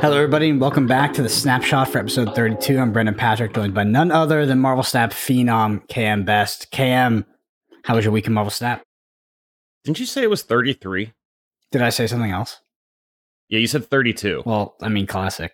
Hello, everybody, and welcome back to the Snapshot for episode 32. I'm Brendan Patrick, joined by none other than Marvel Snap Phenom KM Best. KM, how was your week in Marvel Snap? Didn't you say it was 33? Did I say something else? Yeah, you said 32. Well, I mean, classic.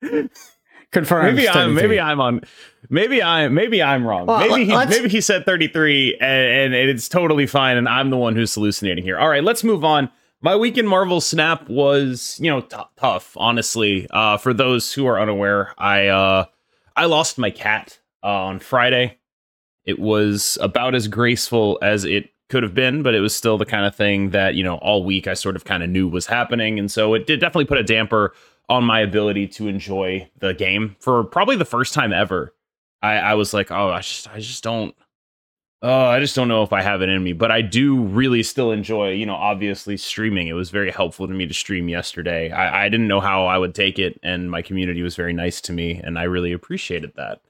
Confirmed. maybe I'm maybe I'm on maybe I maybe I'm wrong. Well, maybe he maybe he said 33 and, and it's totally fine and I'm the one who's hallucinating here. All right, let's move on. My week in Marvel Snap was, you know, t- tough, honestly. Uh for those who are unaware, I uh I lost my cat uh, on Friday. It was about as graceful as it could have been, but it was still the kind of thing that, you know, all week I sort of kind of knew was happening. And so it did definitely put a damper on my ability to enjoy the game for probably the first time ever. I, I was like, oh, I just, I just don't, oh, I just don't know if I have it in me. But I do really still enjoy, you know, obviously streaming. It was very helpful to me to stream yesterday. I, I didn't know how I would take it, and my community was very nice to me, and I really appreciated that.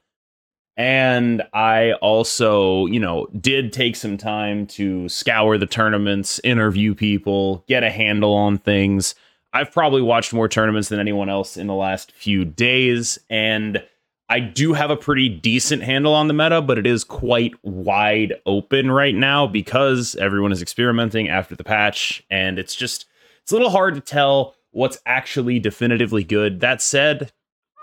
And I also, you know, did take some time to scour the tournaments, interview people, get a handle on things. I've probably watched more tournaments than anyone else in the last few days, and I do have a pretty decent handle on the meta, but it is quite wide open right now because everyone is experimenting after the patch, and it's just it's a little hard to tell what's actually definitively good. That said,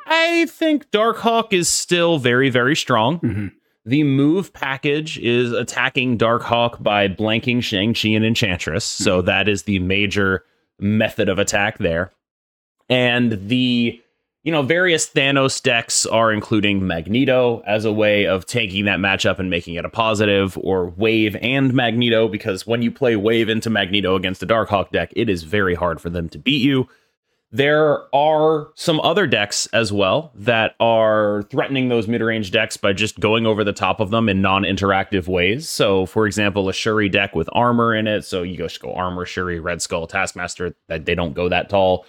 I think Darkhawk is still very, very strong. Mhm. The move package is attacking Darkhawk by blanking Shang-Chi and Enchantress. So that is the major method of attack there. And the you know, various Thanos decks are including Magneto as a way of taking that matchup and making it a positive, or Wave and Magneto, because when you play Wave into Magneto against a Darkhawk deck, it is very hard for them to beat you. There are some other decks as well that are threatening those mid range decks by just going over the top of them in non interactive ways. So, for example, a Shuri deck with armor in it. So you just go armor, Shuri, Red Skull, Taskmaster, that they don't go that tall.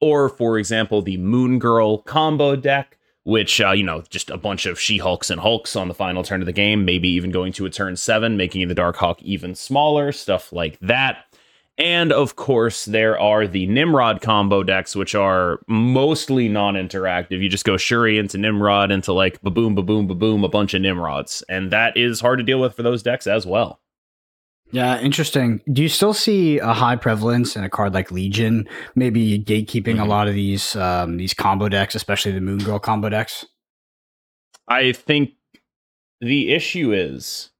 Or, for example, the Moon Girl combo deck, which, uh, you know, just a bunch of She Hulks and Hulks on the final turn of the game, maybe even going to a turn seven, making the Darkhawk even smaller, stuff like that. And of course, there are the Nimrod combo decks, which are mostly non interactive. You just go Shuri into Nimrod into like ba boom, ba boom, ba boom, a bunch of Nimrods. And that is hard to deal with for those decks as well. Yeah, interesting. Do you still see a high prevalence in a card like Legion, maybe gatekeeping a Mhm. lot of these um, these combo decks, especially the Moon Girl combo decks? I think the issue is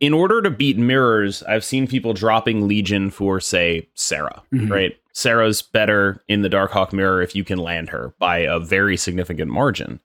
in order to beat mirrors, I've seen people dropping Legion for, say, Sera, Mhm. right? Sera's better in the Darkhawk mirror if you can land her by a very significant margin.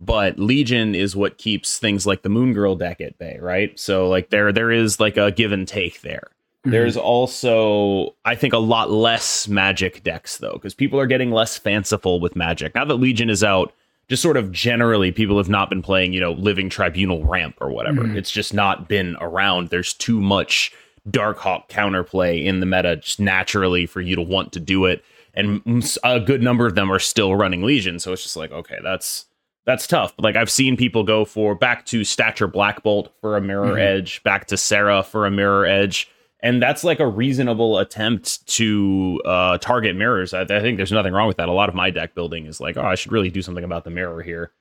But Legion is what keeps things like the Moon Girl deck at bay, right? So like there there is like a give and take there. Mhm. There's also, I think, a lot less magic decks though, because people are getting less fanciful with magic. Now that Legion is out, just sort of generally, people have not been playing, you know, Living Tribunal Ramp or whatever. Mhm. It's just not been around. There's too much Darkhawk counterplay in the meta just naturally for you to want to do it. And mm, a good number of them are still running Legion. So it's just like, okay, that's that's tough. But like I've seen people go for back to Stature Black Bolt for a mirror Mhm. edge, back to Sera for a mirror edge. And that's like a reasonable attempt to uh, target mirrors. I, I think there's nothing wrong with that. A lot of my deck building is like, oh, I should really do something about the mirror here.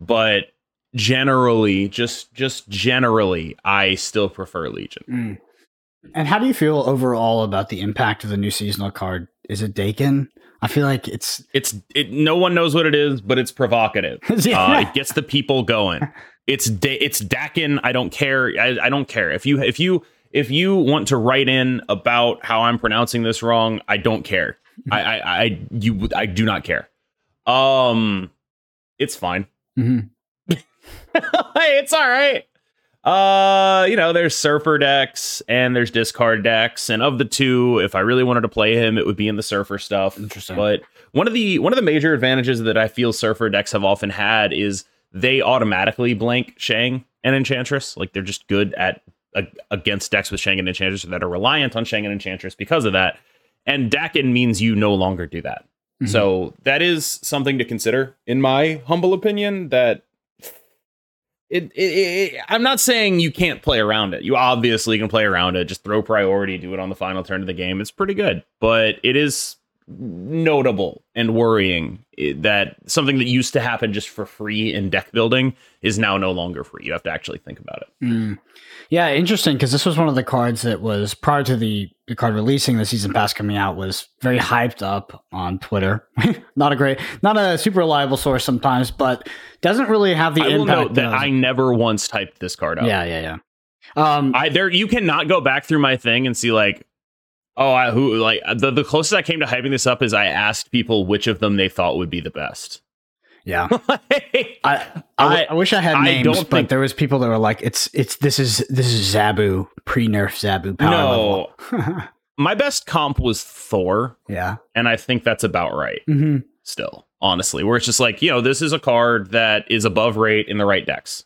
But generally, just just generally, I still prefer Legion. Mm. And how do you feel overall about the impact of the new seasonal card? Is it Daken? I feel like it's It's it. No one knows what it is, but it's provocative. Uh, it gets the people going. It's da- it's Daken. I don't care. I, I don't care if you if you if you want to write in about how I'm pronouncing this wrong. I don't care. I I, I you I do not care. Um, it's fine. Mhm. hey, it's all right. Uh, you know, there's surfer decks and there's discard decks, and of the two, if I really wanted to play him, it would be in the surfer stuff. Interesting. But one of the one of the major advantages that I feel surfer decks have often had is they automatically blank Shang and Enchantress. Like they're just good at against decks with Shang and Enchantress that are reliant on Shang and Enchantress because of that. And Daken means you no longer do that. Mhm. So that is something to consider, in my humble opinion. That it, it, it, I'm not saying you can't play around it. You obviously can play around it. Just throw priority, do it on the final turn of the game. It's pretty good, but it is notable and worrying that something that used to happen just for free in deck building is now no longer free. You have to actually think about it. Mm. Yeah, interesting because this was one of the cards that was prior to the, the card releasing the season pass coming out was very hyped up on Twitter. not a great, not a super reliable source sometimes, but doesn't really have the I impact. that I never once typed this card out. Yeah, yeah, yeah. Um, I there you cannot go back through my thing and see like Oh, I, who like the the closest I came to hyping this up is I asked people which of them they thought would be the best. Yeah, I, I, I, I, wish I had names, I but think, there was people that were like, "It's it's this is this is Zabu pre nerf Zabu power no, level." my best comp was Thor. Yeah, and I think that's about right. Mm-hmm. Still, honestly, where it's just like you know, this is a card that is above rate in the right decks,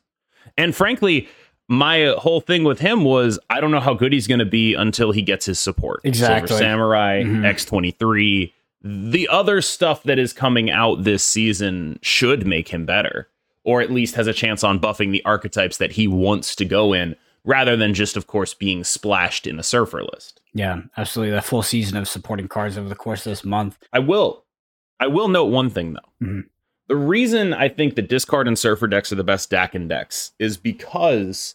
and frankly, my whole thing with him was I don't know how good he's going to be until he gets his support. Exactly. Silver Samurai, mm-hmm. X23, the other stuff that is coming out this season should make him better, or at least has a chance on buffing the archetypes that he wants to go in, rather than just, of course, being splashed in the surfer list. Yeah, absolutely. The full season of supporting cards over the course of this month. I will. I will note one thing though. Mm-hmm. The reason I think the discard and surfer decks are the best Daken decks is because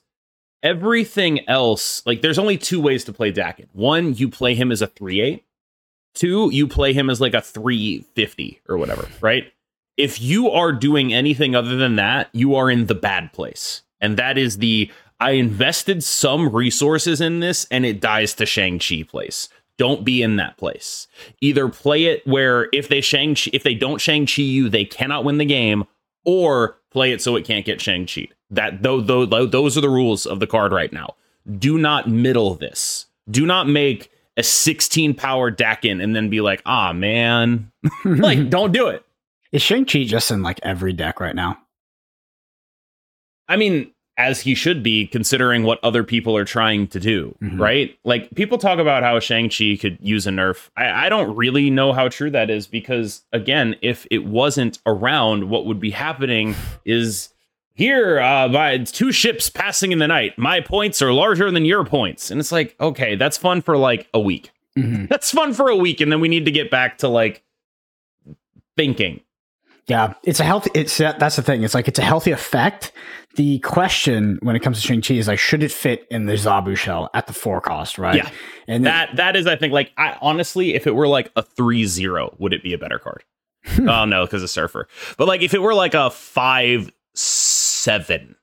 everything else, like there's only two ways to play Daken. One, you play him as a 3 8. Two, you play him as like a 350 or whatever, right? If you are doing anything other than that, you are in the bad place. And that is the I invested some resources in this and it dies to Shang-Chi place. Don't be in that place. Either play it where if they Shang if they don't Shang-Chi you, they cannot win the game, or play it so it can't get Shang-Chi. That though, though those are the rules of the card right now. Do not middle this. Do not make a 16 power Daken and then be like, ah man. like, don't do it. Is Shang-Chi just in like every deck right now? I mean, as he should be considering what other people are trying to do, mm-hmm. right? Like people talk about how Shang-Chi could use a nerf. I, I, don't really know how true that is because again, if it wasn't around, what would be happening is here, uh, by two ships passing in the night, my points are larger than your points. And it's like, okay, that's fun for like a week. Mm-hmm. That's fun for a week, and then we need to get back to like thinking. Yeah, it's a healthy. It's that's the thing. It's like it's a healthy effect the question when it comes to Shang Chi is like, should it fit in the Zabu shell at the four cost, right? Yeah, and that that is, I think, like, I honestly, if it were like a three zero, would it be a better card? Hmm. oh no, because a Surfer. But like, if it were like a five seven,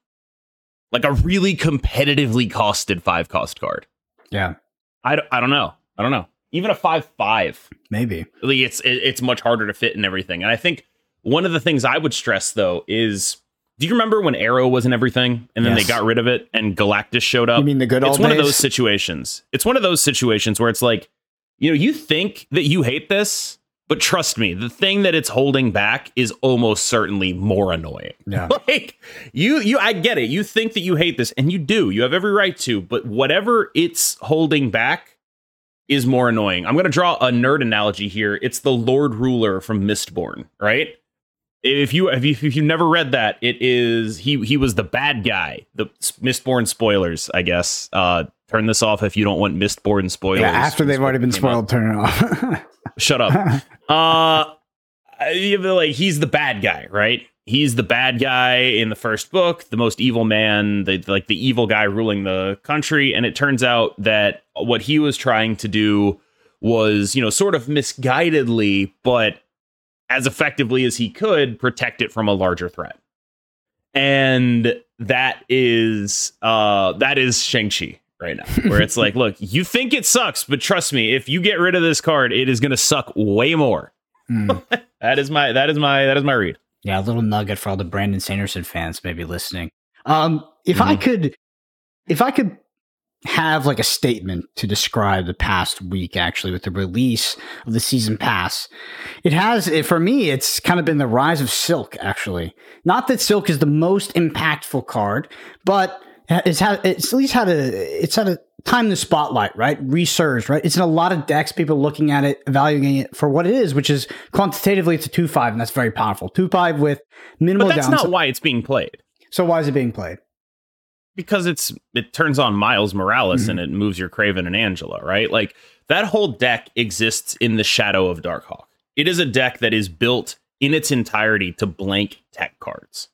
like a really competitively costed five cost card, yeah, I, I don't know, I don't know. Even a five five, maybe. Like it's it, it's much harder to fit in everything, and I think one of the things I would stress though is do you remember when Aero wasn't everything and then yes. they got rid of it and Galactus showed up? You mean the good old It's one days? of those situations. It's one of those situations where it's like, you know, you think that you hate this, but trust me, the thing that it's holding back is almost certainly more annoying. Yeah. like you you I get it. You think that you hate this and you do. You have every right to, but whatever it's holding back is more annoying. I'm going to draw a nerd analogy here. It's the Lord Ruler from Mistborn, right? If you if you if you've never read that, it is he he was the bad guy. The Mistborn spoilers, I guess. Uh, turn this off if you don't want Mistborn spoilers. Yeah, after they've already been spoiled, turn it off. Shut up. uh, like he's the bad guy, right? He's the bad guy in the first book, the most evil man, the like the evil guy ruling the country. And it turns out that what he was trying to do was, you know, sort of misguidedly, but as effectively as he could protect it from a larger threat. And that is uh that is Shang-Chi right now. Where it's like, look, you think it sucks, but trust me, if you get rid of this card, it is gonna suck way more. Mm. that is my that is my that is my read. Yeah, a little nugget for all the Brandon Sanderson fans maybe listening. Um if mm-hmm. I could if I could have like a statement to describe the past week actually with the release of the season pass. It has for me it's kind of been the rise of silk actually. Not that silk is the most impactful card but it's had it's at least had a it's had a time in the spotlight right? Resurged right? It's in a lot of decks. People looking at it evaluating it for what it is which is quantitatively it's a 2-5 and that's very powerful. 2-5 with minimal but that's downside. not why it's being played. So why is it being played? Because it's it turns on Miles Morales mm-hmm. and it moves your Kraven and Angela, right? Like that whole deck exists in the shadow of Darkhawk. It is a deck that is built in its entirety to blank tech cards.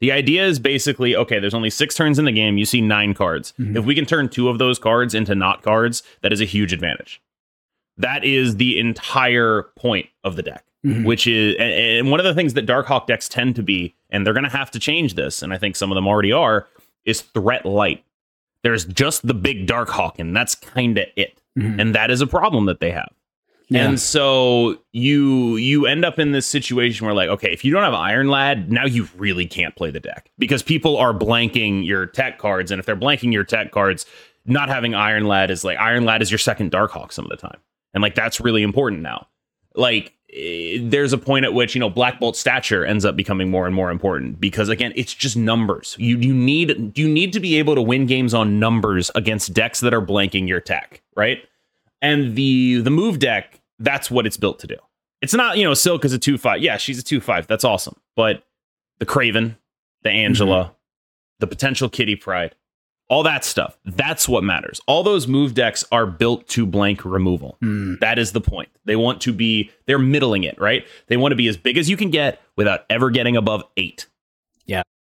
The idea is basically okay, there's only six turns in the game. You see nine cards. Mm-hmm. If we can turn two of those cards into not cards, that is a huge advantage. That is the entire point of the deck, mm-hmm. which is, and, and one of the things that Darkhawk decks tend to be, and they're going to have to change this, and I think some of them already are, is threat light. There's just the big Darkhawk, and that's kind of it. Mm-hmm. And that is a problem that they have. Yeah. And so you you end up in this situation where like, okay, if you don't have Iron Lad, now you really can't play the deck because people are blanking your tech cards, and if they're blanking your tech cards, not having Iron Lad is like Iron Lad is your second Darkhawk some of the time, and like that's really important now. Like there's a point at which you know Black Bolt stature ends up becoming more and more important because again it's just numbers you you need you need to be able to win games on numbers against decks that are blanking your tech right and the the move deck, that's what it's built to do. It's not, you know, Silk is a 2 5. Yeah, she's a 2 5. That's awesome. But the Kraven, the Angela, mm-hmm. the potential Kitty Pryde, all that stuff, that's what matters. All those move decks are built to blank removal. Mm. That is the point. They want to be, they're middling it, right? They want to be as big as you can get without ever getting above eight.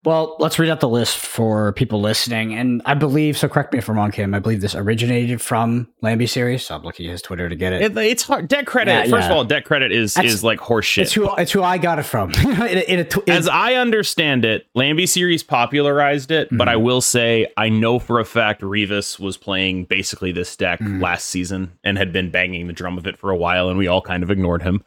Well, let's read out the list for people listening. And I believe, so correct me if I'm wrong, KM, I believe this originated from Lambie series. So I'm looking at his Twitter to get it. it it's hard. Deck credit, yeah, first yeah. of all, deck credit is That's, is like horseshit. It's who, it's who I got it from. it, it, it, As I understand it, Lambie series popularized it, mm-hmm. but I will say I know for a fact Revis was playing basically this deck mm-hmm. last season and had been banging the drum of it for a while, and we all kind of ignored him.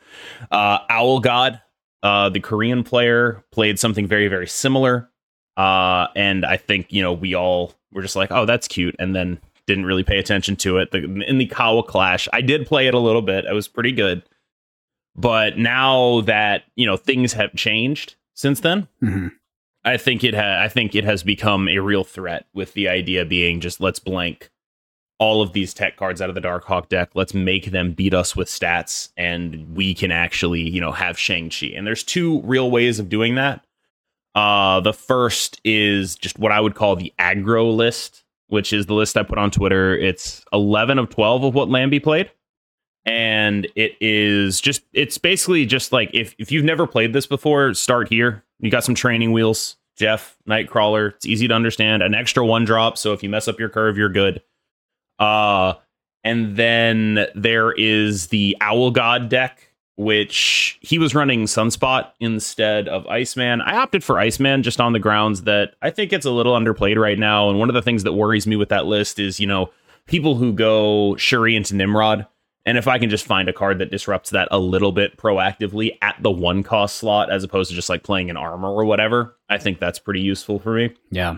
Uh, Owl God uh, the Korean player played something very, very similar. Uh, and I think, you know, we all were just like, oh, that's cute. And then didn't really pay attention to it. The, in the Kawa Clash, I did play it a little bit. It was pretty good. But now that, you know, things have changed since then, mm-hmm. I think it ha- I think it has become a real threat with the idea being just let's blank all of these tech cards out of the Darkhawk deck. Let's make them beat us with stats, and we can actually, you know, have Shang Chi. And there's two real ways of doing that. Uh, the first is just what I would call the aggro list, which is the list I put on Twitter. It's 11 of 12 of what Lambie played. And it is just, it's basically just like if, if you've never played this before, start here. You got some training wheels, Jeff, Nightcrawler. It's easy to understand. An extra one drop. So if you mess up your curve, you're good. Uh, and then there is the Owl God deck, which he was running Sunspot instead of Iceman. I opted for Iceman just on the grounds that I think it's a little underplayed right now. And one of the things that worries me with that list is, you know, people who go Shuri into Nimrod. And if I can just find a card that disrupts that a little bit proactively at the one cost slot, as opposed to just like playing an armor or whatever, I think that's pretty useful for me. Yeah.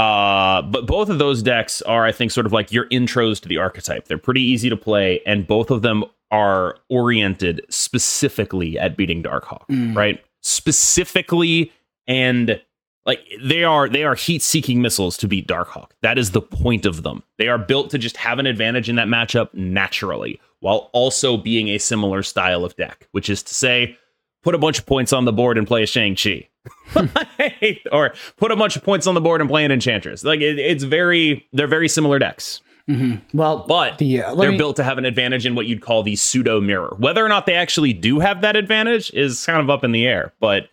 Uh, but both of those decks are, I think, sort of like your intros to the archetype. They're pretty easy to play, and both of them are oriented specifically at beating Darkhawk, mm. right? Specifically, and like they are they are heat-seeking missiles to beat Darkhawk. That is the point of them. They are built to just have an advantage in that matchup naturally, while also being a similar style of deck, which is to say, put a bunch of points on the board and play a Shang-Chi. or put a bunch of points on the board and play an Enchantress. Like it, it's very, they're very similar decks. Mm-hmm. Well, but the, uh, they're me... built to have an advantage in what you'd call the pseudo mirror. Whether or not they actually do have that advantage is kind of up in the air. But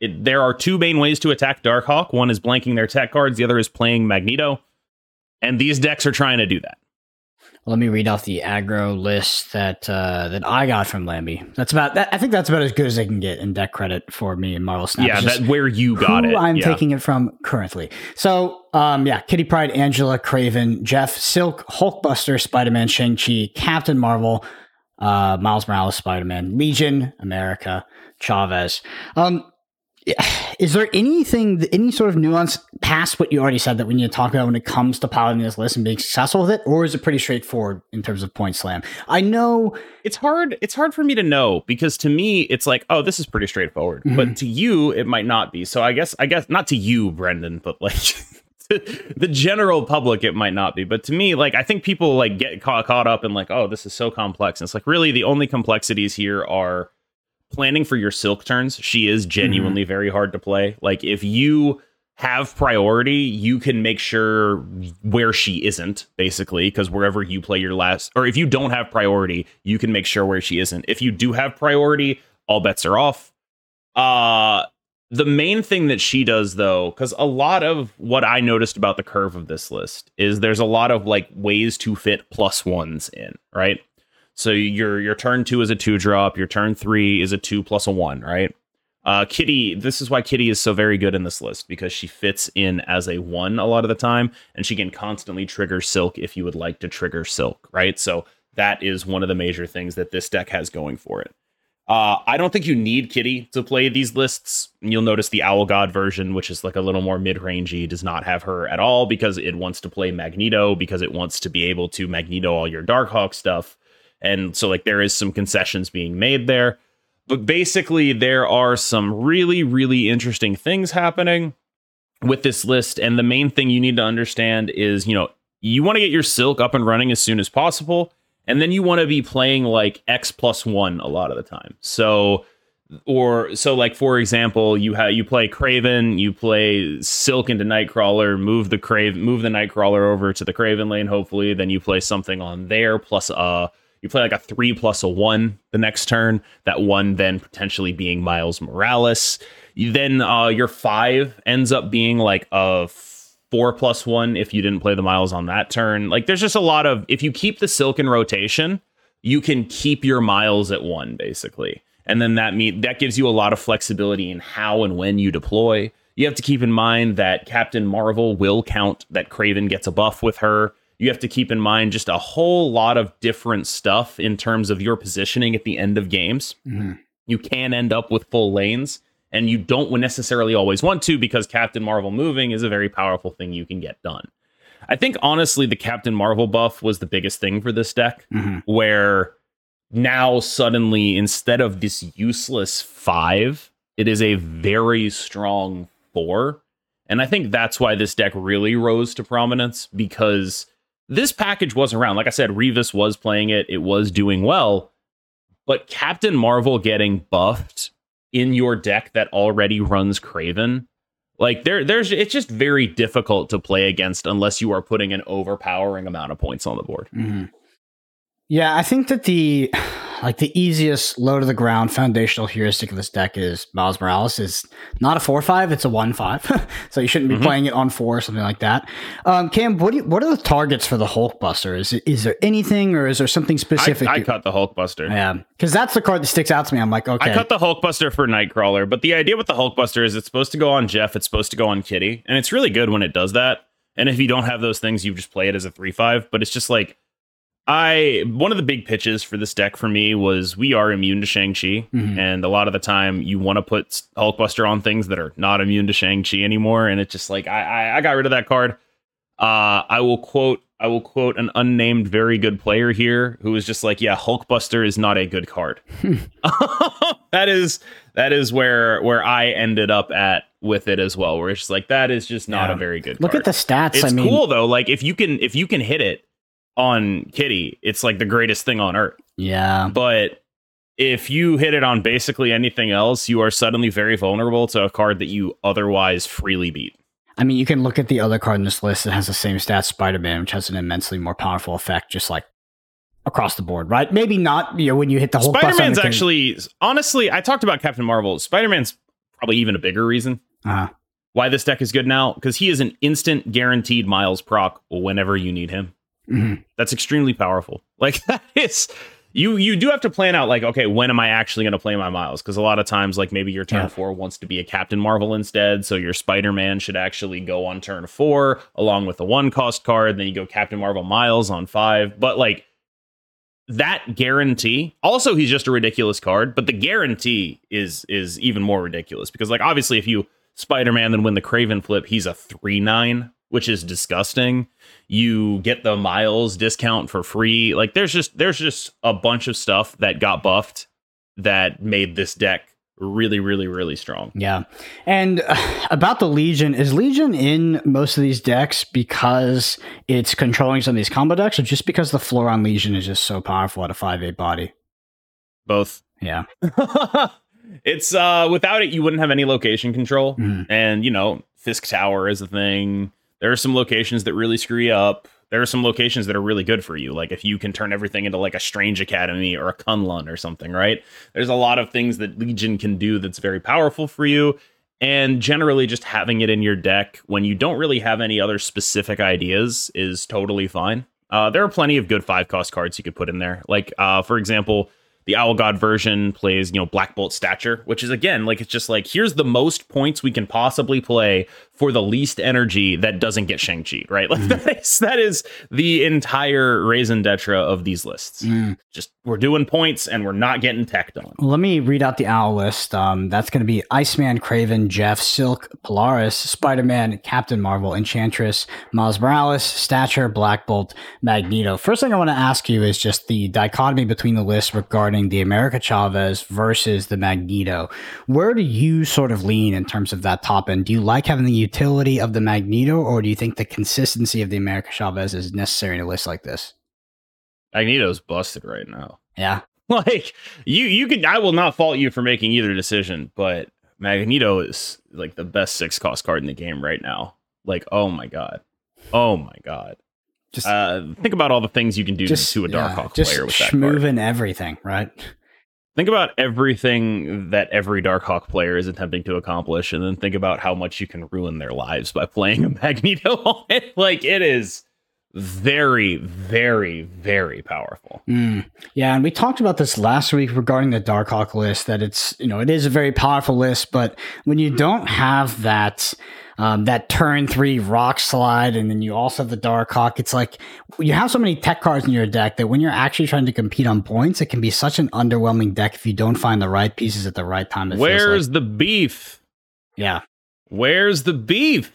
it, there are two main ways to attack Darkhawk. One is blanking their tech cards. The other is playing Magneto. And these decks are trying to do that let me read off the aggro list that uh, that I got from Lambie. That's about that. I think that's about as good as I can get in deck credit for me and Marvel Snap. Yeah, that where you got it. I'm yeah. taking it from currently. So, um, yeah, Kitty Pryde, Angela, Kraven, Jeff, Silk, Hulkbuster, Spider Man, Shang Chi, Captain Marvel, uh, Miles Morales, Spider Man, Legion, America, Chavez. Um, is there anything, any sort of nuance past what you already said that we need to talk about when it comes to piloting this list and being successful with it, or is it pretty straightforward in terms of point slam? I know it's hard. It's hard for me to know because to me it's like, oh, this is pretty straightforward, mm-hmm. but to you it might not be. So I guess, I guess not to you, Brendan, but like. the general public it might not be but to me like i think people like get caught, caught up in like oh this is so complex and it's like really the only complexities here are planning for your silk turns, she is genuinely mm-hmm. very hard to play. Like if you have priority, you can make sure where she isn't, basically, because wherever you play your last, or if you don't have priority, you can make sure where she isn't. If you do have priority, all bets are off. Uh, the main thing that she does, though, because a lot of what I noticed about the curve of this list is there's a lot of like ways to fit plus ones in, right? So your your turn two is a two drop, your turn three is a two plus a one, right? Uh, Kitty, this is why Kitty is so very good in this list because she fits in as a one a lot of the time, and she can constantly trigger Silk if you would like to trigger Silk, right? So that is one of the major things that this deck has going for it. Uh, I don't think you need Kitty to play these lists. You'll notice the Owl God version, which is like a little more mid rangey, does not have her at all because it wants to play Magneto, because it wants to be able to Magneto all your Darkhawk stuff. And so, like, there is some concessions being made there. But basically, there are some really, really interesting things happening with this list. And the main thing you need to understand is, you know, you want to get your silk up and running as soon as possible. And then you want to be playing like X plus one a lot of the time. So, or so like for example, you have you play Kraven, you play Silk into Nightcrawler, move the Crave, move the Nightcrawler over to the Kraven lane. Hopefully, then you play something on there plus uh you play like a three plus a one the next turn. That one then potentially being Miles Morales. You, then uh, your five ends up being like a four plus one if you didn't play the Miles on that turn. Like there's just a lot of if you keep the Silk in rotation, you can keep your Miles at one basically, and then that mean that gives you a lot of flexibility in how and when you deploy. You have to keep in mind that Captain Marvel will count that Kraven gets a buff with her you have to keep in mind just a whole lot of different stuff in terms of your positioning at the end of games. Mm-hmm. You can end up with full lanes, and you don't necessarily always want to because Captain Marvel moving is a very powerful thing you can get done. I think honestly, the Captain Marvel buff was the biggest thing for this deck, mm-hmm. where now suddenly instead of this useless five, it is a very strong four. And I think that's why this deck really rose to prominence because this package was around. Like I said, Revis was playing it, it was doing well, but Captain Marvel getting buffed in your deck that already runs Kraven, like there, there's it's just very difficult to play against unless you are putting an overpowering amount of points on the board. Mm-hmm. Yeah, I think that the like the easiest low to the ground foundational heuristic of this deck is Miles Morales is not a four five, it's a one five. so you shouldn't be mm-hmm. playing it on four or something like that. Um, KM, what you, what are the targets for the Hulkbuster? Is is there anything or is there something specific? I, I cut the Hulkbuster. Yeah, because that's the card that sticks out to me. I'm like, okay, I cut the Hulkbuster for Nightcrawler, but the idea with the Hulkbuster is it's supposed to go on Jeff, it's supposed to go on Kitty, and it's really good when it does that. And if you don't have those things, you just play it as a three five. But it's just like I one of the big pitches for this deck for me was we are immune to Shang Chi, mm-hmm. and a lot of the time you want to put Hulkbuster on things that are not immune to Shang Chi anymore, and it's just like I, I, I got rid of that card. Uh, I will quote I will quote an unnamed very good player here who was just like, yeah, Hulkbuster is not a good card. that is that is where where I ended up at with it as well, where it's just like that is just not yeah. a very good. Look card. at the stats. It's I mean, cool though. Like if you can if you can hit it on Kitty, it's like the greatest thing on earth. Yeah. But if you hit it on basically anything else, you are suddenly very vulnerable to a card that you otherwise freely beat. I mean, you can look at the other card in this list that has the same stats, Spider Man, which has an immensely more powerful effect, just like across the board, right? Maybe not, you know, when you hit the whole Spider Man's actually, honestly, I talked about Captain Marvel. Spider Man's probably even a bigger reason uh-huh. why this deck is good now, because he is an instant guaranteed miles proc whenever you need him. Mm-hmm. That's extremely powerful. Like that is you you do have to plan out like okay when am I actually going to play my miles because a lot of times like maybe your turn yeah. four wants to be a Captain Marvel instead so your Spider Man should actually go on turn four along with the one cost card and then you go Captain Marvel Miles on five but like that guarantee also he's just a ridiculous card but the guarantee is is even more ridiculous because like obviously if you Spider Man then win the Kraven flip he's a three nine which is disgusting. You get the miles discount for free. Like there's just there's just a bunch of stuff that got buffed that made this deck really really really strong. Yeah. And uh, about the Legion, is Legion in most of these decks because it's controlling some of these combo decks or just because the floor on Legion is just so powerful at a 5-8 body? Both. Yeah. it's uh without it you wouldn't have any location control. Mhm. And you know, Fisk Tower is a thing. There are some locations that really screw you up. There are some locations that are really good for you. Like if you can turn everything into like a Strange Academy or a Kunlun or something, right? There's a lot of things that Legion can do that's very powerful for you. And generally, just having it in your deck when you don't really have any other specific ideas is totally fine. Uh, there are plenty of good five cost cards you could put in there. Like, uh, for example, the Owl God version plays, you know, Black Bolt Stature, which is again like it's just like here's the most points we can possibly play for the least energy that doesn't get Shang Chi, right? Like that is that is the entire raison d'etre of these lists. Mm. Just we're doing points and we're not getting teched on. Let me read out the owl list. Um, that's going to be Iceman, Kraven, Jeff, Silk, Polaris, Spider Man, Captain Marvel, Enchantress, Miles Morales, Stature, Black Bolt, Magneto. First thing I want to ask you is just the dichotomy between the lists regarding the America Chavez versus the Magneto. Where do you sort of lean in terms of that top end? Do you like having the utility of the Magneto, or do you think the consistency of the America Chavez is necessary in a list like this? Magneto's busted right now. Yeah. like you you can I will not fault you for making either decision, but Magneto is like the best six cost card in the game right now. Like, oh my god. Oh my god. Just, Uh think about all the things you can do just to a Dark Hawk player with that card. everything, right? Think about everything that every Darkhawk player is attempting to accomplish, and then think about how much you can ruin their lives by playing a Magneto on it. Like it is very, very, very powerful. Mm. Yeah, and we talked about this last week regarding the Darkhawk list. That it's you know it is a very powerful list, but when you don't have that um, that turn three rock slide, and then you also have the Darkhawk, it's like you have so many tech cards in your deck that when you're actually trying to compete on points, it can be such an underwhelming deck if you don't find the right pieces at the right time. Where's like. the beef? yeah? Where's the beef?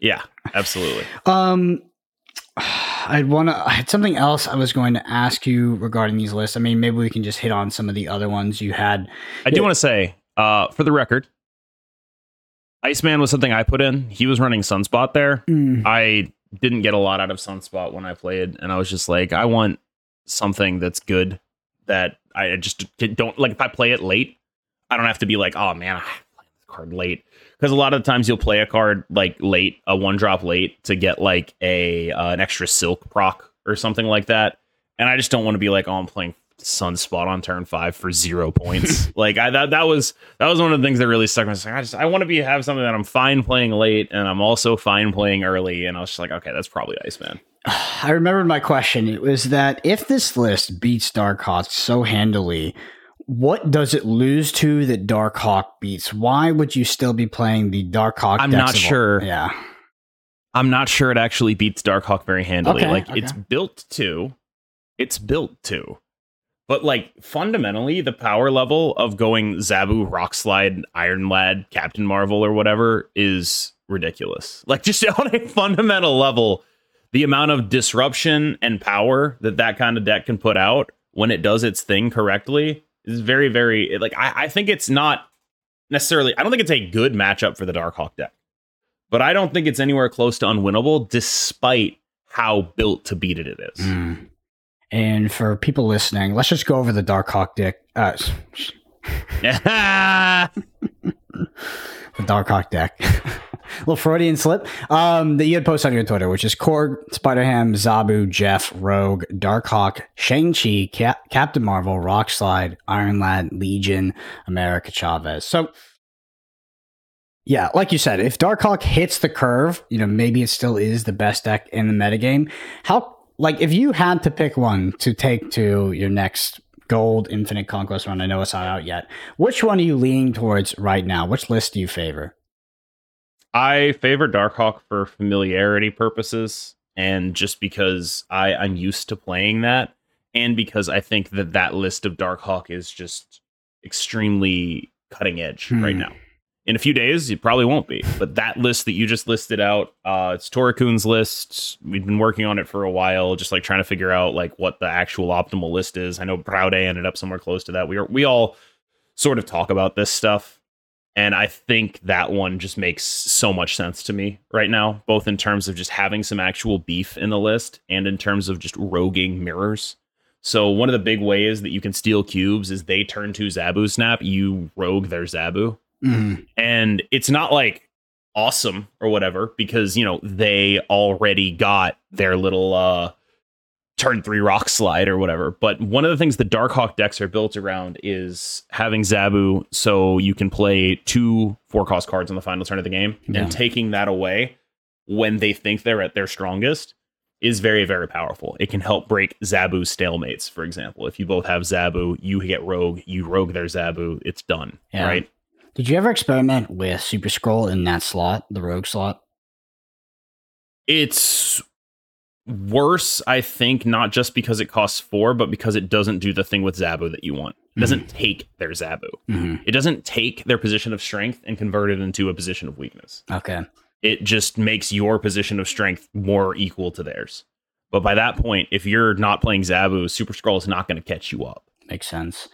Yeah, absolutely. Um, I'd want to. I had something else I was going to ask you regarding these lists. I mean, maybe we can just hit on some of the other ones you had. I do want to say, uh, for the record, Iceman was something I put in. He was running Sunspot there. I didn't get a lot out of Sunspot when I played, and I was just like, I want something that's good that I just don't like. If I play it late, I don't have to be like, oh man, I played this card late. Because a lot of times you'll play a card like late, a one drop late to get like a uh, an extra silk proc or something like that, and I just don't want to be like, oh, I'm playing Sunspot on turn five for zero points. like I that that was that was one of the things that really stuck. with me. I was like, I just I want to be have something that I'm fine playing late, and I'm also fine playing early. And I was just like, okay, that's probably Iceman. I remembered my question. It was that if this list beats Dark Darkhawk so handily, what does it lose to that Darkhawk beats? Why would you still be playing the Darkhawk? I'm decks not sure. Yeah. I'm not sure it actually beats Darkhawk very handily. Okay, like okay. it's built to, it's built to. But like fundamentally, the power level of going Zabu, Rockslide, Iron Lad, Captain Marvel, or whatever is ridiculous. Like just on a fundamental level, the amount of disruption and power that that kind of deck can put out when it does its thing correctly is very, very like I, I think it's not necessarily. I don't think it's a good matchup for the Darkhawk deck but I don't think it's anywhere close to unwinnable, despite how built to beat it it is. Mm. And for people listening, let's just go over the Darkhawk deck. Uh, the Darkhawk deck. little Freudian slip. Um, that you had posted on your Twitter, which is Korg, Spider-Ham, Zabu, Jeff, Rogue, Darkhawk, Shang-Chi, Cap- Captain Marvel, Rockslide, Iron Lad, Legion, America Chavez. So, yeah, like you said, if Darkhawk hits the curve, you know, maybe it still is the best deck in the metagame. How, like, if you had to pick one to take to your next gold infinite conquest run, I know it's not out yet. Which one are you leaning towards right now? Which list do you favor? I favor Darkhawk for familiarity purposes, and just because I I'm used to playing that, and because I think that that list of Darkhawk is just extremely cutting edge Hmm. right now. In a few days, it probably won't be, but that list that you just listed out, uh, it's Torakun's list. We've been working on it for a while, just like trying to figure out like what the actual optimal list is. I know Proude ended up somewhere close to that. We are we all sort of talk about this stuff. And I think that one just makes so much sense to me right now, both in terms of just having some actual beef in the list and in terms of just roguing mirrors. So one of the big ways that you can steal cubes is they turn to Zabu Snap, you rogue their Zabu. Mm-hmm. And it's not like awesome or whatever because, you know, they already got their little uh turn three rock slide or whatever. But one of the things the Darkhawk decks are built around is having Zabu so you can play two four cost cards on the final turn of the game Yeah. and taking that away when they think they're at their strongest is very, very powerful. It can help break Zabu stalemates, for example. If you both have Zabu, you get Rogue, you Rogue their Zabu, it's done. Yeah. Right? Did you ever experiment with Super Skrull in that slot, the rogue slot? It's worse, I think, not just because it costs four, but because it doesn't do the thing with Zabu that you want. It doesn't take their Zabu. Mm-hmm. It doesn't take their position of strength and convert it into a position of weakness. Okay. It just makes your position of strength more equal to theirs. But by that point, if you're not playing Zabu, Super Skrull is not going to catch you up. Makes sense.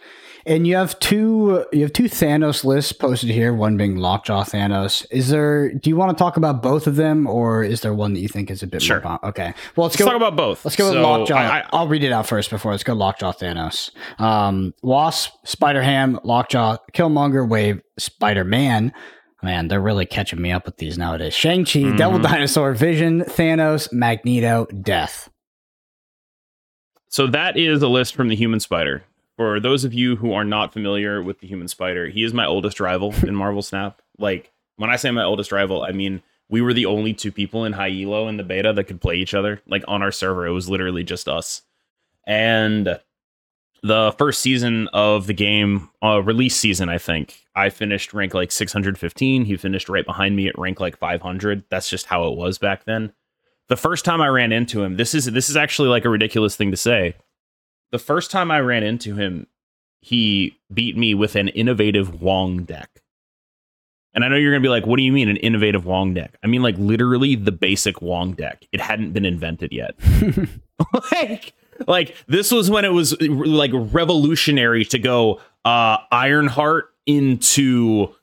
And you have two you have two Thanos lists posted here, one being Lockjaw Thanos. Is there do you want to talk about both of them or is there one that you think is a bit Sure. more okay. Well let's, Let's go talk about both. Let's go with Lockjaw. I- I- I'll read it out first before let's go Lockjaw Thanos. Um, Wasp, Spider Ham, Lockjaw, Killmonger, Wave, Spider Man. Man, they're really catching me up with these nowadays. Shang-Chi, Devil Mhm. Dinosaur, Vision, Thanos, Magneto, Death. So that is a list from the Human Spider. For those of you who are not familiar with the Human Spider, he is my oldest rival in Marvel Snap. Like when I say my oldest rival, I mean we were the only two people in high elo in the beta that could play each other. Like on our server, it was literally just us. And the first season of the game, uh, release season, I think I finished rank like 615. He finished right behind me at rank like 500. That's just how it was back then the first time I ran into him, this is this is actually like a ridiculous thing to say. The first time I ran into him, he beat me with an innovative Wong deck. And I know you're gonna be like, what do you mean an innovative Wong deck? I mean like literally the basic Wong deck. It hadn't been invented yet. like like this was when it was like revolutionary to go uh Ironheart into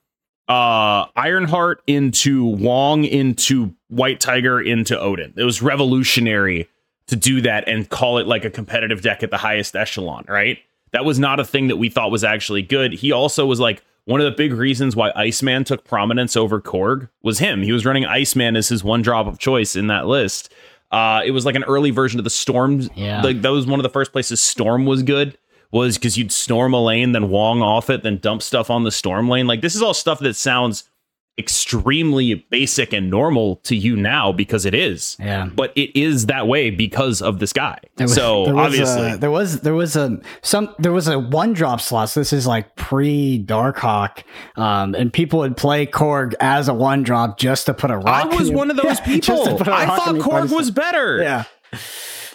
uh Ironheart into Wong into White Tiger into Odin. It was revolutionary to do that and call it like a competitive deck at the highest echelon, right? That was not a thing that we thought was actually good. He also was like one of the big reasons why Iceman took prominence over Korg was him. He was running Iceman as his one drop of choice in that list. Uh, it was like an early version of the Storm. Yeah. Like that was one of the first places Storm was good. Was because you'd storm a lane, then Wong off it, then dump stuff on the storm lane. Like this is all stuff that sounds extremely basic and normal to you now because it is. Yeah. But it is that way because of this guy. Was- so there obviously, a, there was there was a some there was a one drop slot. So this is like pre Darkhawk, um, and people would play Korg as a one drop just to put a I rock. in was one of those Yeah, just to people. I thought Korg was better. Yeah,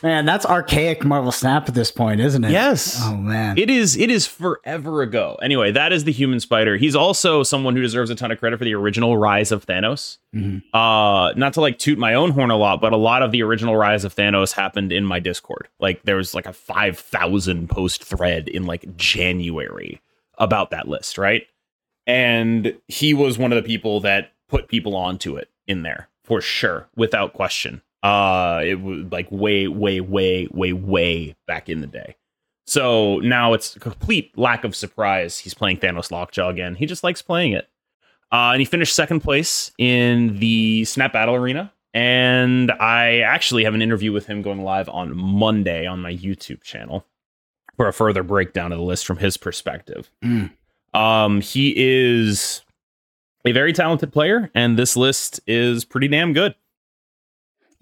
man, that's archaic Marvel Snap at this point, isn't it? Yes. Oh man. It is it is forever ago. Anyway, that is the human spider. He's also someone who deserves a ton of credit for the original Rise of Thanos. Mhm. Uh not to like toot my own horn a lot, but a lot of the original Rise of Thanos happened in my Discord. Like there was like a 5000 post thread in like January about that list, right? And he was one of the people that put people onto it in there for sure, without question. Uh it was like way way way way way back in the day. So now it's a complete lack of surprise. He's playing Thanos Lockjaw again. He just likes playing it. Uh, and he finished second place in the Snap Battle Arena. And I actually have an interview with him going live on Monday on my YouTube channel for a further breakdown of the list from his perspective. Mm. Um, he is a very talented player, and this list is pretty damn good.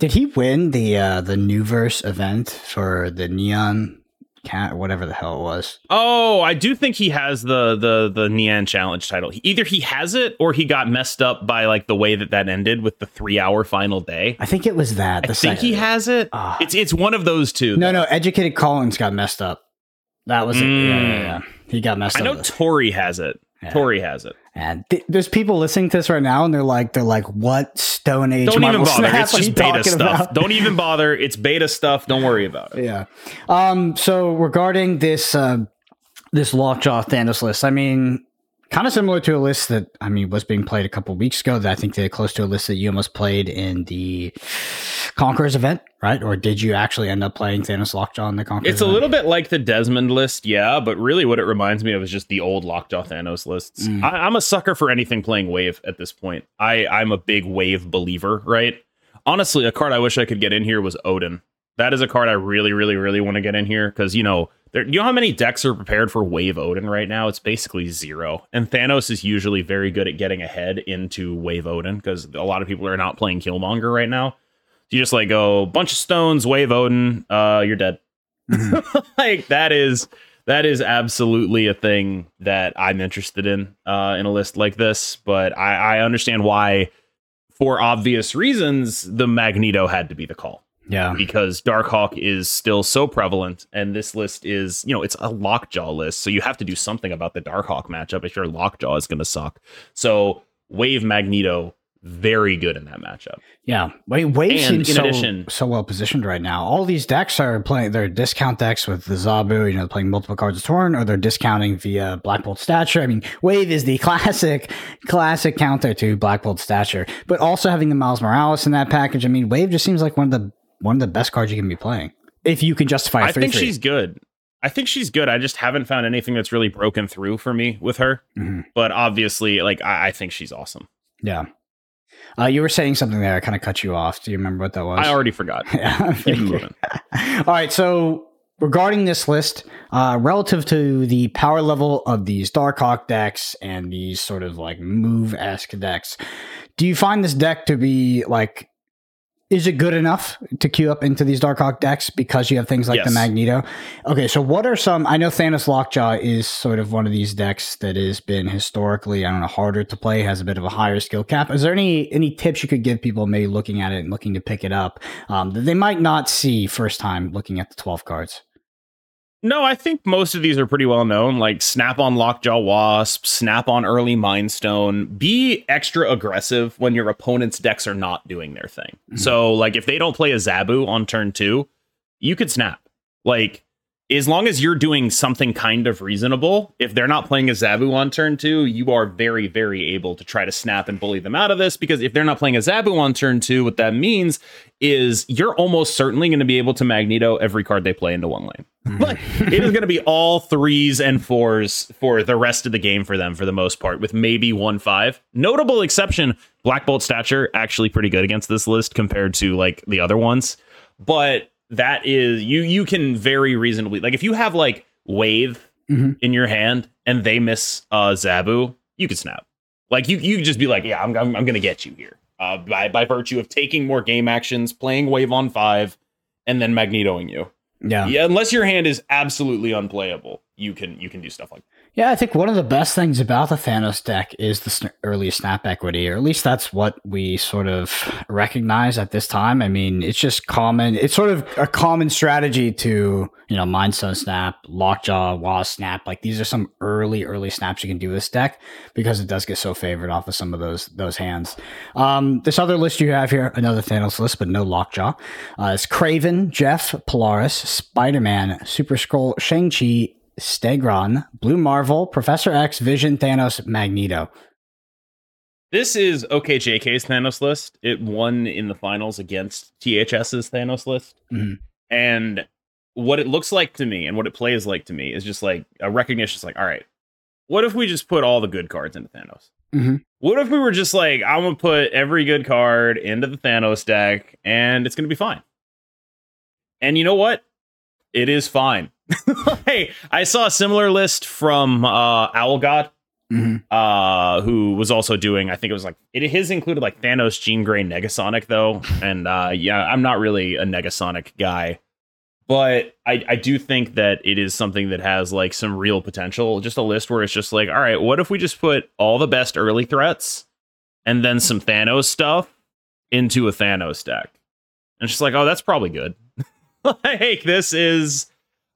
Did he win the uh, the Nuverse event for the Neon Cat whatever the hell it was? Oh, I do think he has the the the Neon Challenge title. He- Either he has it or he got messed up by like the way that that ended with the three hour final day. I think it was that. I think he has it. Ah. It's it's one of those two. No, no, Educated Collins got messed up. That was it. Yeah, yeah, Mm. yeah. He got messed I up. know Tori has it. Tori has it. And th- there's people listening to this right now, and they're like, they're like, what Stone Age? Don't even bother. Snap It's just beta stuff. about? Don't even bother. It's beta stuff. Don't worry about it. Yeah. Um. So regarding this, uh, this Lockjaw Thanos list, I mean, kind of similar to a list that I mean was being played a couple weeks ago. That I think they're close to a list that you almost played in the Conquerors event, right? Or did you actually end up playing Thanos Lockjaw in the Conquerors? It's a little bit like the Desmond list, yeah, but really what it reminds me of is just the old Lockjaw Thanos lists. Mm. I, am a sucker for anything playing Wave at this point. I I'm a big Wave believer, right? Honestly, a card I wish I could get in here was Odin. That is a card I really, really, really want to get in here because you know there, you know how many decks are prepared for Wave Odin right now? It's basically zero. And Thanos is usually very good at getting ahead into Wave Odin because a lot of people are not playing Killmonger right now. You just like go bunch of stones, Wave Odin, uh, you're dead. Mm-hmm. like that is that is absolutely a thing that I'm interested in uh, in a list like this. But I, I understand why, for obvious reasons, the Magneto had to be the call. Yeah. Because Darkhawk is still so prevalent, and this list is, you know, it's a Lockjaw list. So you have to do something about the Darkhawk matchup if your Lockjaw is going to suck. So Wave Magneto, very good in that matchup. Yeah. Wave, Wave and seems so, addition, so well positioned right now. All these decks are playing, they're discount decks with the Zabu, you know, playing multiple cards of turn, or they're discounting via Black Bolt Stature. I mean, Wave is the classic, classic counter to Black Bolt Stature, but also having the Miles Morales in that package. I mean, Wave just seems like one of the one of the best cards you can be playing if you can justify. I think she's good. I think she's good. I just haven't found anything that's really broken through for me with her. Mm-hmm. But obviously, like I, I, think she's awesome. Yeah. Uh, you were saying something there. I kind of cut you off. Do you remember what that was? I already forgot. yeah. All right. So regarding this list, uh, relative to the power level of these Dark Darkhawk decks and these sort of like move esque decks, do you find this deck to be like is it good enough to queue up into these Darkhawk decks because you have things like yes. the Magneto? Okay, so what are some? I know Thanos Lockjaw is sort of one of these decks that has been historically, I don't know, harder to play, has a bit of a higher skill cap. Is there any any tips you could give people maybe looking at it and looking to pick it up um, that they might not see first time looking at the twelve cards? No, I think most of these are pretty well known, like Snap on Lockjaw Wasp, Snap on Early Mindstone. Be extra aggressive when your opponent's decks are not doing their thing. Mm-hmm. So, like, if they don't play a Zabu on turn two, you could snap. Like, as long as you're doing something kind of reasonable, if they're not playing a Zabu on turn two, you are very, very able to try to snap and bully them out of this. Because if they're not playing a Zabu on turn two, what that means is you're almost certainly going to be able to Magneto every card they play into one lane. Hmm. like it is going to be all threes and fours for the rest of the game for them for the most part, with maybe one five. Notable exception: Black Bolt Stature actually pretty good against this list compared to like the other ones, but that is you you can very reasonably like if you have like wave mm-hmm. in your hand and they miss uh Zabu, you could snap. Like you you just be like, yeah, I'm I'm, I'm gonna get you here. Uh, by by virtue of taking more game actions, playing wave on five, and then magnetoing you. Yeah. Yeah. Unless your hand is absolutely unplayable, you can you can do stuff like that. Yeah, I think one of the best things about the Thanos deck is the early snap equity, or at least that's what we sort of recognize at this time. I mean, it's just common. It's sort of a common strategy to, you know, Mindstone snap, Lockjaw, Wasp snap. Like these are some early, early snaps you can do this deck because it does get so favored off of some of those those hands. Um, this other list you have here, another Thanos list, but no Lockjaw. Uh, it's Kraven, Jeff, Polaris, Spider Man, Super Skrull, Shang Chi, Stegron, Blue Marvel, Professor X, Vision, Thanos, Magneto. This is OKJK's Thanos list. It won in the finals against THS's Thanos list. Mm-hmm. And what it looks like to me and what it plays like to me is just like a recognition. It's like, all right, what if we just put all the good cards into Thanos? Mm-hmm. What if we were just like, I'm going to put every good card into the Thanos deck and it's going to be fine? And you know what? It is fine. hey, I saw a similar list from uh, Owl God, mm-hmm. uh, who was also doing. I think it was like it. His included like Thanos, Jean Grey, Negasonic though, and uh, yeah, I'm not really a Negasonic guy, but I I do think that it is something that has like some real potential. Just a list where it's just like, all right, what if we just put all the best early threats and then some Thanos stuff into a Thanos deck, and it's just like, oh, that's probably good. like this is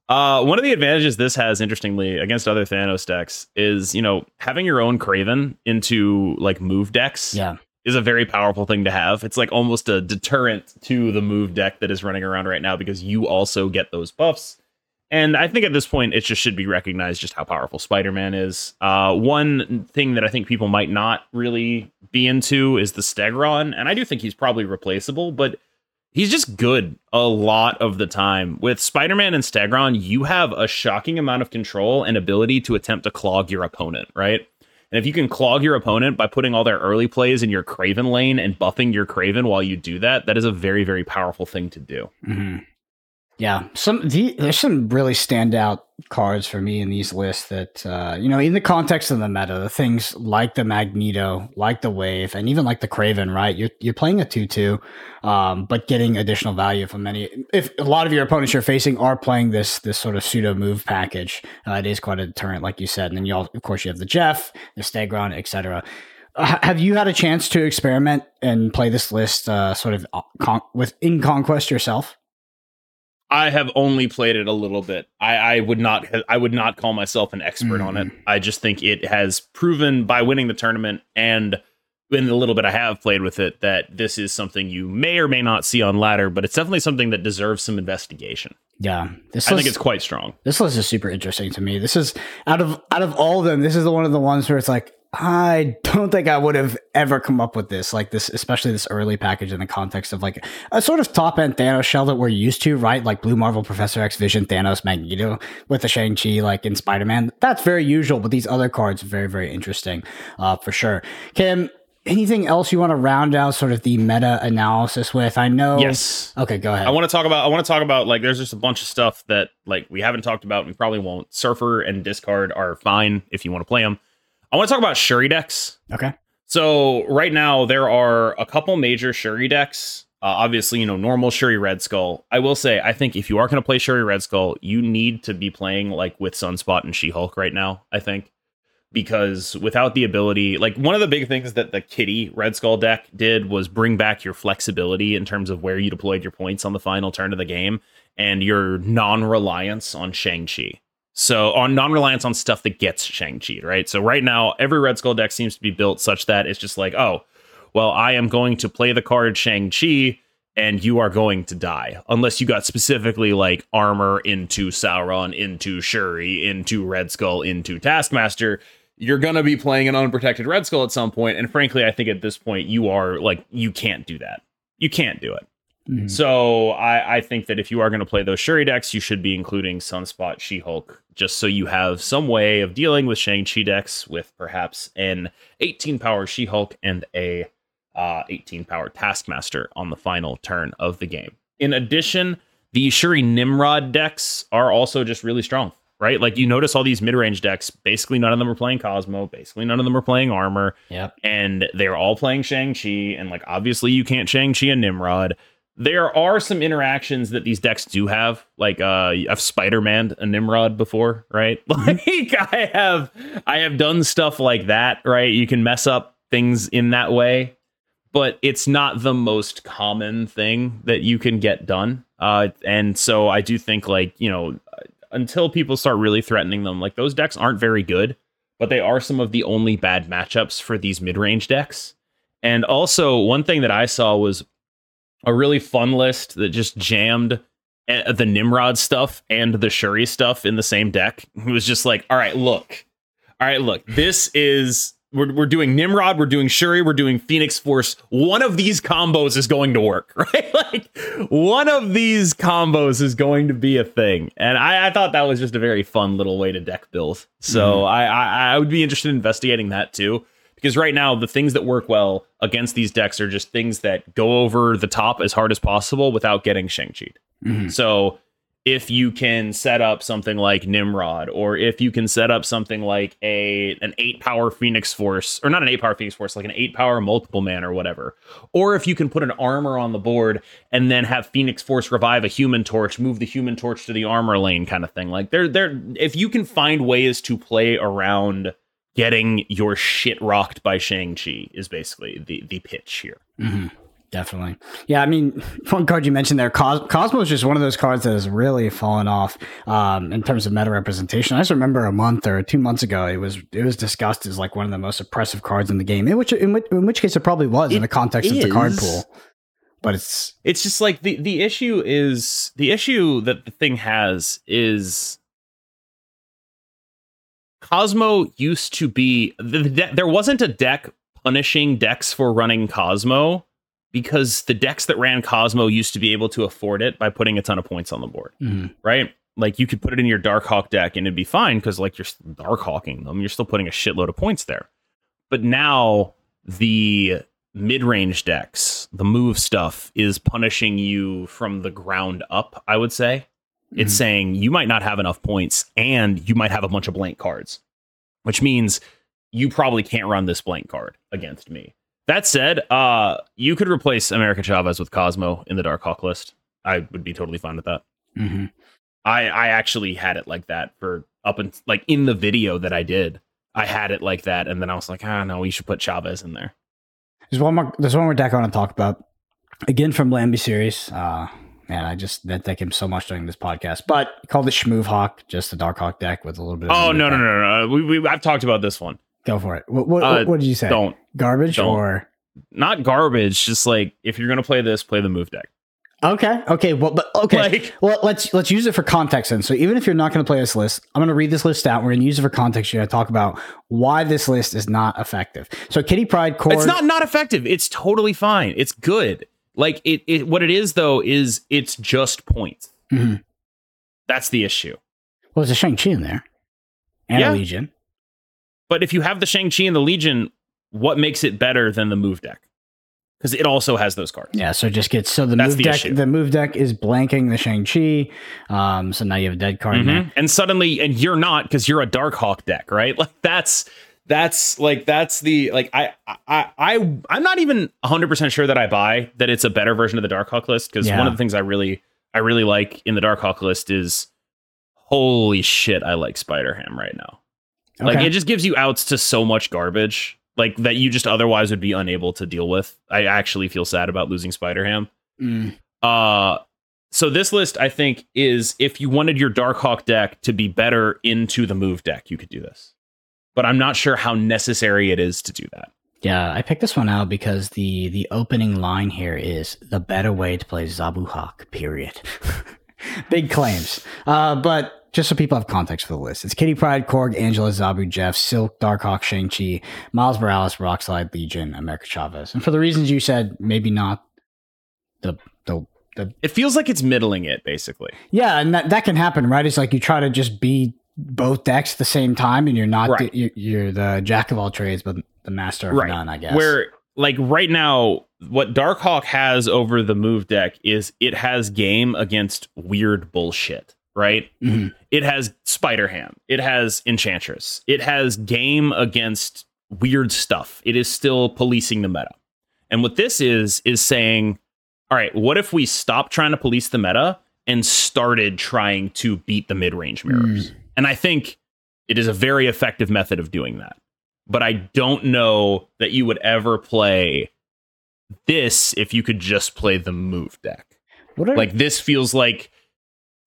uh, one of the advantages this has, interestingly, against other Thanos decks is, you know, having your own Kraven into like move decks. Yeah. Is a very powerful thing to have. It's like almost a deterrent to the move deck that is running around right now because you also get those buffs And I think at this point, it just should be recognized just how powerful Spider Man is. Uh, one thing that I think people might not really be into is the Stegron. And I do think he's probably replaceable, but he's just good a lot of the time. With Spider Man and Stegron, you have a shocking amount of control and ability to attempt to clog your opponent, right? And if you can clog your opponent by putting all their early plays in your Kraven lane and buffing your Kraven while you do that, that is a very, very powerful thing to do. Mm-hmm. Yeah, some the, there's some really standout cards for me in these lists that uh, you know, in the context of the meta, the things like the Magneto, like the Wave, and even like the Kraven. right? You're you're playing a two-two, um, but getting additional value from many. If a lot of your opponents you're facing are playing this this sort of pseudo move package, uh, it is quite a deterrent, like you said. And then you all, of course, you have the Jeff, the Stegron, etc. Uh, have you had a chance to experiment and play this list uh, sort of uh, con- with in conquest yourself? I have only played it a little bit. I, I would not I would not call myself an expert mm-hmm. on it. Mm-hmm. I just think it has proven by winning the tournament and in the little bit I have played with it that this is something you may or may not see on ladder, but it's definitely something that deserves some investigation. Yeah, this I list, think it's quite strong. This list is super interesting to me. This is out of out of all of them, this is the one of the ones where it's like I don't think I would have ever come up with this, like this, especially this early package in the context of like a sort of top end Thanos shell that we're used to, right? Like Blue Marvel, Professor X, Vision, Thanos, Magneto with the Shang Chi, like in Spider Man. That's very usual, but these other cards are very, very interesting, uh, for sure. KM, anything else you want to round out sort of the meta analysis with? I know. Yes. Okay, go ahead. I want to talk about. I want to talk about like there's just a bunch of stuff that like we haven't talked about. and We probably won't. Surfer and discard are fine if you want to play them. I want to talk about Shuri decks. Okay. So right now there are a couple major Shuri decks. Uh, obviously, you know, normal Shuri Red Skull. I will say, I think if you are going to play Shuri Red Skull, you need to be playing like with Sunspot and She Hulk right now. I think because without the ability, like one of the big things that the Kitty Red Skull deck did was bring back your flexibility in terms of where you deployed your points on the final turn of the game and your non reliance on Shang Chi. So on non-reliance on stuff that gets Shang-Chi, right? So right now, every Red Skull deck seems to be built such that it's just like, oh, well, I am going to play the card Shang-Chi and you are going to die. Unless you got specifically like armor into Sauron, into Shuri, into Red Skull, into Taskmaster. You're gonna be playing an unprotected Red Skull at some point, and frankly, I think at this point you are like you can't do that. You can't do it. Mm-hmm. So I, I think that if you are going to play those Shuri decks, you should be including Sunspot, She Hulk, just so you have some way of dealing with Shang Chi decks with perhaps an 18 power She Hulk and a uh, 18 power Taskmaster on the final turn of the game. In addition, the Shuri Nimrod decks are also just really strong, right? Like you notice all these mid range decks, basically none of them are playing Cosmo, basically none of them are playing Armor. Yep. And they're all playing Shang-Chi. And like obviously you can't Shang-Chi and Nimrod there are some interactions that these decks do have. Like uh I've Spider-Man a Nimrod before, right? Like I have I have done stuff like that, right? You can mess up things in that way, but it's not the most common thing that you can get done. Uh and so I do think like, you know, until people start really threatening them, like those decks aren't very good, but they are some of the only bad matchups for these mid-range decks. And also, one thing that I saw was a really fun list that just jammed eh, the Nimrod stuff and the Shuri stuff in the same deck. It was just like, all right, look, all right, look, this is we're, we're doing Nimrod, we're doing Shuri, we're doing Phoenix Force. One of these combos is going to work, right? like one of these combos is going to be a thing. And I, I thought that was just a very fun little way to deck build. So mm. I, I I would be interested in investigating that too because right now the things that work well against these decks are just things that go over the top as hard as possible without getting Shang-Chi. Mm-hmm. So if you can set up something like Nimrod, or if you can set up something like a an eight power Phoenix Force, or not an eight power Phoenix Force, like an eight power multiple man or whatever, or if you can put an armor on the board and then have Phoenix Force revive a Human Torch, move the Human Torch to the armor lane, kind of thing. Like there, there, if you can find ways to play around getting your shit rocked by Shang-Chi is basically the, the pitch here. Mm-hmm. Definitely. Yeah, I mean, one card you mentioned there, Cos- Cosmo is just one of those cards that has really fallen off um, in terms of meta representation. I just remember a month or two months ago, it was it was discussed as like one of the most oppressive cards in the game, in which in which, in which case it probably was it in the context is. of the card pool. but it's it's just like the the issue is the issue that the thing has is Cosmo used to be the, the de- there wasn't a deck punishing decks for running Cosmo because the decks that ran Cosmo used to be able to afford it by putting a ton of points on the board, mm-hmm. right? Like you could put it in your Darkhawk deck and it'd be fine because like you're Darkhawking them, you're still putting a shitload of points there. But now the mid-range decks, the move stuff is punishing you from the ground up, I would say. Mm-hmm. It's saying you might not have enough points and you might have a bunch of blank cards, which means you probably can't run this blank card against me. That said, uh, you could replace America Chavez with Cosmo in the Dark Hawk list. I would be totally fine with that. Mm-hmm. I I actually had it like that for up and like in the video that I did. I had it like that, and then I was like, ah, no, we should put Chavez in there. There's one more. There's one more deck I want to talk about. Again from Lambie series. Uh, man, I just that thank him so much during this podcast. But called the Schmoove Hawk, just the Dark Hawk deck with a little bit. of Oh no no no no! We, we I've talked about this one. Go for it. What what, uh, what did you say? Don't garbage don't. or not garbage. Just like if you're gonna play this, play the move deck. Okay. Okay. Well, but okay. Like, well, let's let's use it for context then. So even if you're not going to play this list, I'm going to read this list out. We're going to use it for context. You're going to talk about why this list is not effective. So Kitty Pryde core. It's not not effective. It's totally fine. It's good. Like it. it what it is though is it's just points. Mm-hmm. That's the issue. Well, there's a Shang Chi in there, and Yeah. a Legion. But if you have the Shang Chi and the Legion, what makes it better than the move deck? Because it also has those cards. Yeah. So it just gets so the That's move the deck. issue. The move deck is blanking the Shang Chi. Um. So now you have a dead card. Mhm. And suddenly, and you're not because you're a Dark Hawk deck, right? Like that's that's like that's the like I I I I'm not even 100 percent sure that I buy that it's a better version of the Darkhawk list because Yeah. one of the things I really I really like in the Darkhawk list is holy shit I like Spider Ham right now. Like it just gives you outs to so much garbage like that you just otherwise would be unable to deal with. I actually feel sad about losing Spider Ham. Mm. Uh so this list I think is if you wanted your Darkhawk deck to be better into the move deck, you could do this. But I'm not sure how necessary it is to do that. Yeah, I picked this one out because the the opening line here is the better way to play Zabu Hawk. Period. Big claims, uh, but just so people have context for the list, it's Kitty Pryde, Korg, Angela, Zabu, Jeff, Silk, Darkhawk, Shang Chi, Miles Morales, Rockslide, Legion, America Chavez, and for the reasons you said, maybe not the the the It feels like it's middling it basically. yeah, and that that can happen, right? It's like you try to just be both decks at the same time, and you're not Right. the, you, you're the jack of all trades, but the master of Right. none, I guess. Where like right now, what Darkhawk has over the move deck is it has game against weird bullshit, right? Mhm. It has Spider Ham. It has Enchantress. It has game against weird stuff. It is still policing the meta. And what this is, is saying, all right, what if we stop trying to police the meta and started trying to beat the mid range mirrors? And I think it is a very effective method of doing that. But I don't know that you would ever play this if you could just play the move deck. What are, like this feels like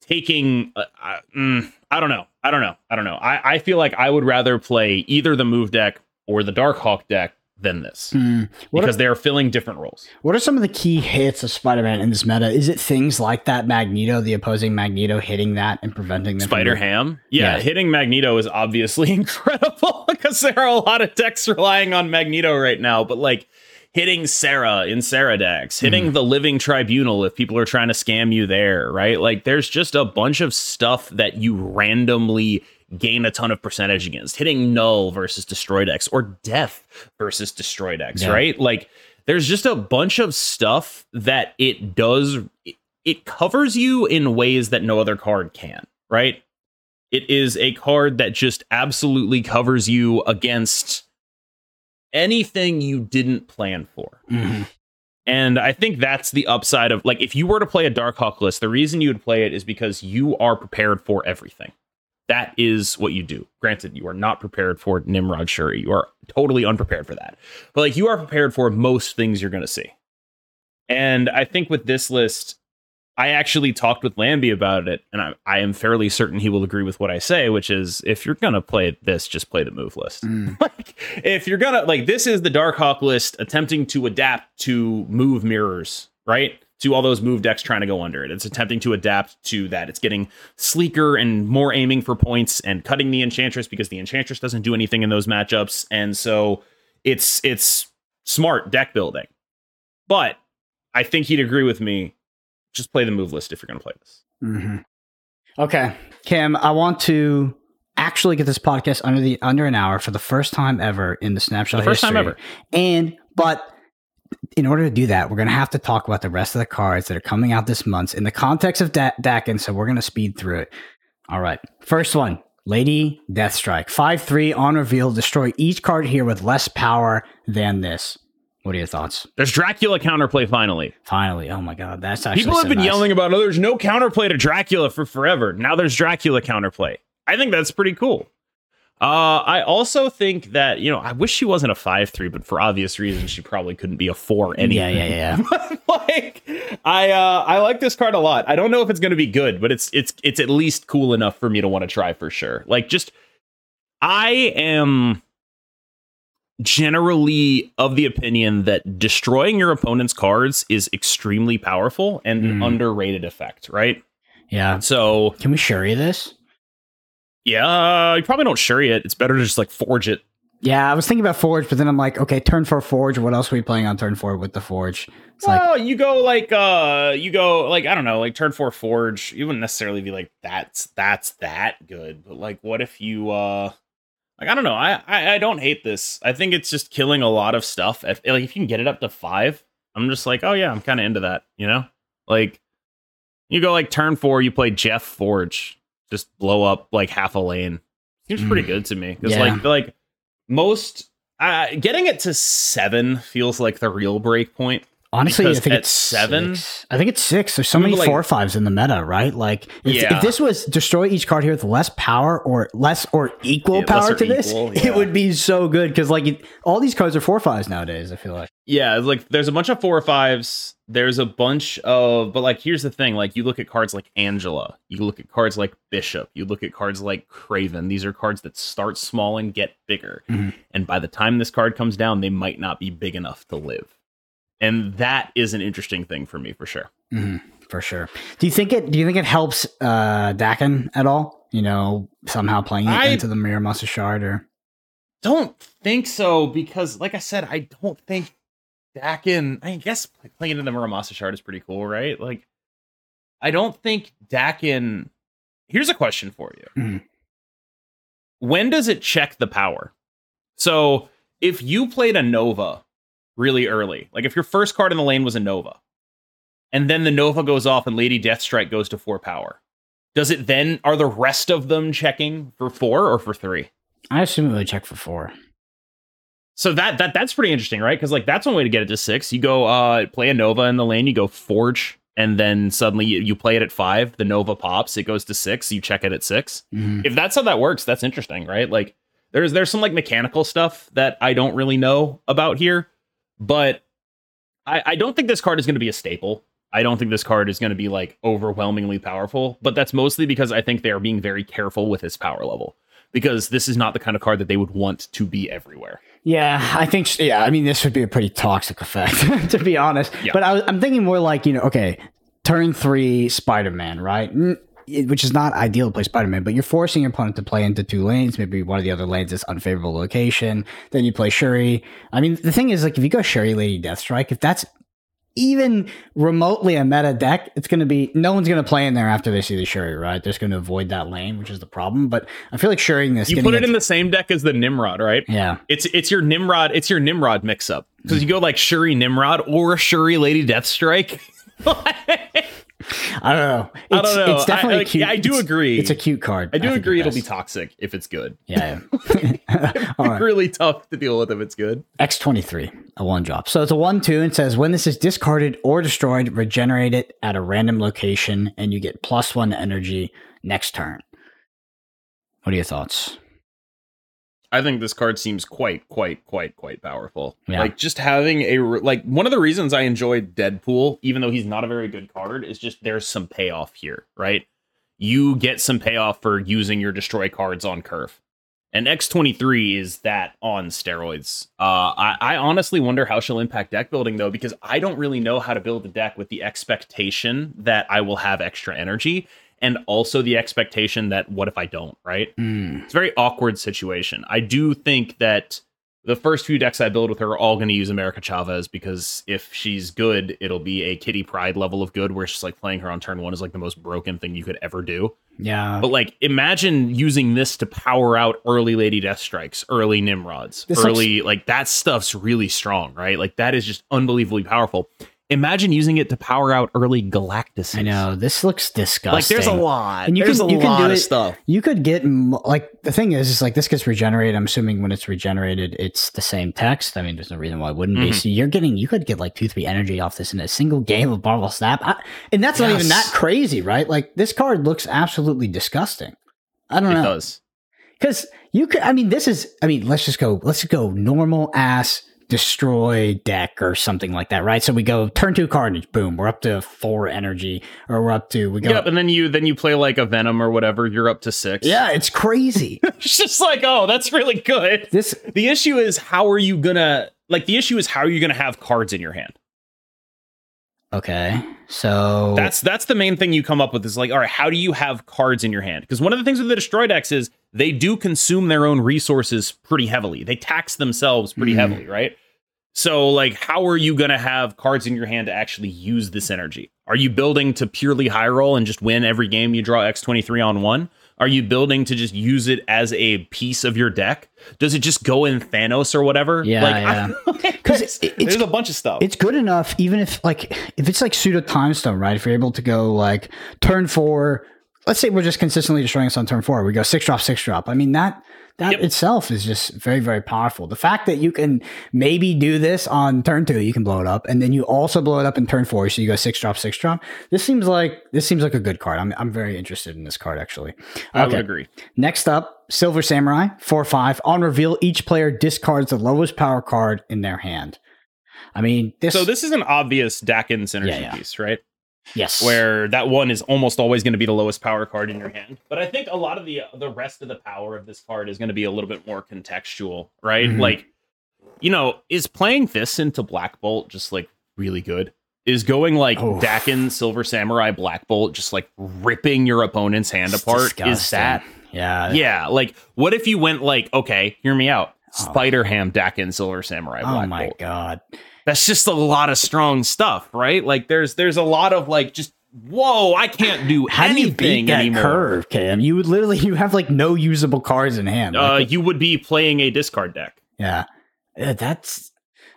taking uh, uh, mm, i don't know. I don't know. I don't know. I, I feel like i would rather play either the move deck or the darkhawk deck than this Hmm. What because are, they are filling different roles what are some of the key hits of Spider-Man in this meta? Is it things like that Magneto, the opposing Magneto, hitting that and preventing them? from- spider ham yeah, Yeah. hitting magneto is obviously incredible because there are a lot of decks relying on magneto right now but like hitting Sera in Sera decks hitting the living tribunal if people are trying to scam you there right like there's just a bunch of stuff that you randomly gain a ton of percentage against hitting Knull versus destroy decks or death versus destroy decks Yeah. right like there's just a bunch of stuff that it does it- covers you in ways that no other card can right it is a card that just absolutely covers you against anything you didn't plan for Mhm. and I think that's the upside of like if you were to play a Darkhawk list, the reason you would play it is because you are prepared for everything. That is what you do. Granted, you are not prepared for Nimrod Shuri. You are totally unprepared for that. But like you are prepared for most things you're going to see. And I think with this list, I actually talked with Lambie about it, and I, I am fairly certain he will agree with what I say, which is if you're gonna play this, just play the move list Mm. like if you're gonna like this is the Darkhawk list attempting to adapt to move mirrors right? To all those move decks trying to go under it. It's attempting to adapt to that. It's getting sleeker and more aiming for points and cutting the Enchantress because the Enchantress doesn't do anything in those matchups. And so it's it's smart deck building. But I think he'd agree with me. Just play the move list if you're going to play this. Mm-hmm. Okay, KM, I want to actually get this podcast under the under an hour for the first time ever in the snapshot. The first history. time ever. And but in order to do that, we're going to have to talk about the rest of the cards that are coming out this month in the context of da- Daken. So we're going to speed through it. All right. First one Lady Deathstrike. 5 3 on reveal. Destroy each card here with less power than this. What are your thoughts? There's Dracula counterplay finally. Finally. Oh my God. That's actually People have so been nice. yelling about, oh, there's no counterplay to Dracula for forever. Now there's Dracula counterplay. I think that's pretty cool. Uh, I also think that, you know, I wish she wasn't a 5 3, but for obvious reasons, she probably couldn't be a 4 anyway. Yeah, yeah, yeah. like I uh I like this card a lot. I don't know if it's going to be good, but it's it's it's at least cool enough for me to want to try for sure. Like just I am generally of the opinion that destroying your opponent's cards is extremely powerful and an Mm. underrated effect, right? yeah. So, Can we show you this? Yeah, you probably don't Shuri it. It's better to just like forge it. Yeah, I was thinking about Forge, but then I'm like, okay, turn four Forge. What else are we playing on turn four with the Forge? It's like, you go like uh you go like I don't know, like turn four forge. You wouldn't necessarily be like that's that's that good, but like what if you uh like I don't know. I, I I don't hate this. I think it's just killing a lot of stuff. If like if you can get it up to five, I'm just like, oh yeah, I'm kind of into that. You know, like you go like turn four, you play Jeff Forge, just blow up like half a lane. Seems pretty Mm. good to me because Yeah. like like most uh, getting it to seven feels like the real break point. Honestly, I think it's seven- six. I think it's six. There's so many like- four fives in the meta, right? Like, if, Yeah. if this was destroy each card here with less power or less or equal Yeah, power to this, yeah. it would be so good because like it, all these cards are four fives nowadays. I feel like. Yeah, like there's a bunch of four or fives. There's a bunch of, but like here's the thing: like you look at cards like Angela, you look at cards like Bishop, you look at cards like Kraven. These are cards that start small and get bigger, Mhm. and by the time this card comes down, they might not be big enough to live. And that is an interesting thing for me for sure. Mhm, for sure. Do you think it? Do you think it helps uh Daken at all? You know, somehow playing it I- into the Muramasa Shard or Don't think so because, like I said, I don't think Daken. I guess playing into the Muramasa shard is pretty cool, right? Like, I don't think Daken. Here's a question for you: Mhm. When does it check the power? So, if you played a Nova really early, like if your first card in the lane was a Nova, and then the Nova goes off and Lady Deathstrike goes to four power, does it then? Are the rest of them checking for four or for three? I assume it would check for four. So that that that's pretty interesting, right? Because like that's one way to get it to six. You go uh play a Nova in the lane, you go Forge, and then suddenly you, you play it at five. The Nova pops, it goes to six. You check it at six. Mhm. If that's how that works, that's interesting, right? Like there's there's some like mechanical stuff that I don't really know about here, but I I don't think this card is going to be a staple. I don't think this card is going to be like overwhelmingly powerful, but that's mostly because I think they are being very careful with its power level because this is not the kind of card that they would want to be everywhere. Yeah, I think. Yeah, I mean, this would be a pretty toxic effect, to be honest. Yeah. But I I'm thinking more like you know, okay, turn three Spider Man, right? It- Which is not ideal to play Spider Man, but you're forcing your opponent to play into two lanes. Maybe one of the other lanes is unfavorable location. Then you play Shuri. I mean, the thing is, like, if you go Shuri Lady Deathstrike, if that's even remotely a meta deck, it's going to be no one's going to play in there after they see the Shuri, right? They're just going to avoid that lane, which is the problem. But I feel like Shuri this. You put it in the same deck as the Nimrod, right? yeah. It's it's your Nimrod, it's your Nimrod mix up. Because you go like Shuri Nimrod or Shuri Lady Deathstrike. I don't know. It's, I don't know. It's definitely I- like, cute. I do it's- agree. It's a cute card. I do think agree it'll be toxic if it's good. Yeah. yeah. Right. Really tough to deal with if it's good. X23, a one drop. So it's a one two and says when this is discarded or destroyed, regenerate it at a random location and you get plus one energy next turn. What are your thoughts? I think this card seems quite, quite, quite, quite powerful. Yeah. Like just having a re- like one of the reasons I enjoyed Deadpool, even though he's not a very good card, is just there's some payoff here, right? You get some payoff for using your destroy cards on curve. And X23 is that on steroids. Uh, I, I honestly wonder how she'll impact deck building, though, because I don't really know how to build a deck with the expectation that I will have extra energy and also the expectation that what if I don't, right? Mm. It's a very awkward situation. I do think that the first few decks I build with her are all going to use America Chavez because if she's good, it'll be a Kitty Pryde level of good where she's like playing her on turn one is like the most broken thing you could ever do. Yeah. But like, imagine using this to power out early Lady Death Strikes, early Nimrods, This early like that stuff's really strong, right? Like that is just unbelievably powerful. Imagine using it to power out early Galactus. I know this looks disgusting. Like, there's a lot. And you there's can- a you can do of it- stuff. You could get like the thing is, is like this gets regenerated. I'm assuming when it's regenerated, it's the same text. I mean, there's no reason why it wouldn't be. Mhm. So you're getting, you could get like two, three energy off this in a single game of Marvel Snap, I, and that's not even that crazy, right? Like this card looks absolutely disgusting. I don't It know does. because you could. I mean, this is. I mean, let's just go. Let's just go normal ass destroy deck or something like that, right? So we go turn two carnage, boom, we're up to four energy, or we're up to we go. Yep, and then you then you play like a Venom or whatever. You're up to six. Yeah, it's crazy. it's just like oh, that's really good. this The issue is how are you gonna like? The issue is how are you gonna have cards in your hand? Okay. So That's that's the main thing you come up with is like, all right, how do you have cards in your hand? Because one of the things with the destroy decks is they do consume their own resources pretty heavily. They tax themselves pretty Mhm. heavily, right? So like, how are you gonna have cards in your hand to actually use this energy? Are you building to purely high roll and just win every game you draw X twenty three on one? Are you building to just use it as a piece of your deck? Does it just go in Thanos or whatever? Yeah, like, yeah. because it- it's- there's a bunch of stuff. it's good enough, even if like if it's like pseudo time stone, right? If you're able to go like turn four, let's say we're just consistently destroying us on turn four, we go six drop, six drop. I mean that that Yep. itself is just very, very powerful. The fact that you can maybe do this on turn two, you can blow it up, and then you also blow it up in turn four, so you go six drop, six drop. This seems like this seems like a good card. I'm I'm very interested in this card actually. I would agree. Next up, Silver Samurai, 4 5. On reveal, each player discards the lowest power card in their hand. I mean, this. So this is an obvious Daken synergy Yeah, yeah. piece, right? Yes. Where that one is almost always going to be the lowest power card in your hand. But I think a lot of the the rest of the power of this card is going to be a little bit more contextual, right? Mhm. Like, you know, is playing this into Black Bolt just like really good? Is going like Oof. Daken Silver Samurai Black Bolt just like ripping your opponent's hand It's apart? Is that Yeah. yeah? Like, what if you went like, okay, hear me out, Oh. Spider Ham Daken Silver Samurai Oh my Bolt God. That's just a lot of strong stuff, right? Like there's there's a lot of like just whoa, I can't do How do you anything beat that anymore. curve, Cam? You would literally, you have like no usable cards in hand. Uh, Like, you would be playing a discard deck. yeah. Yeah, That's,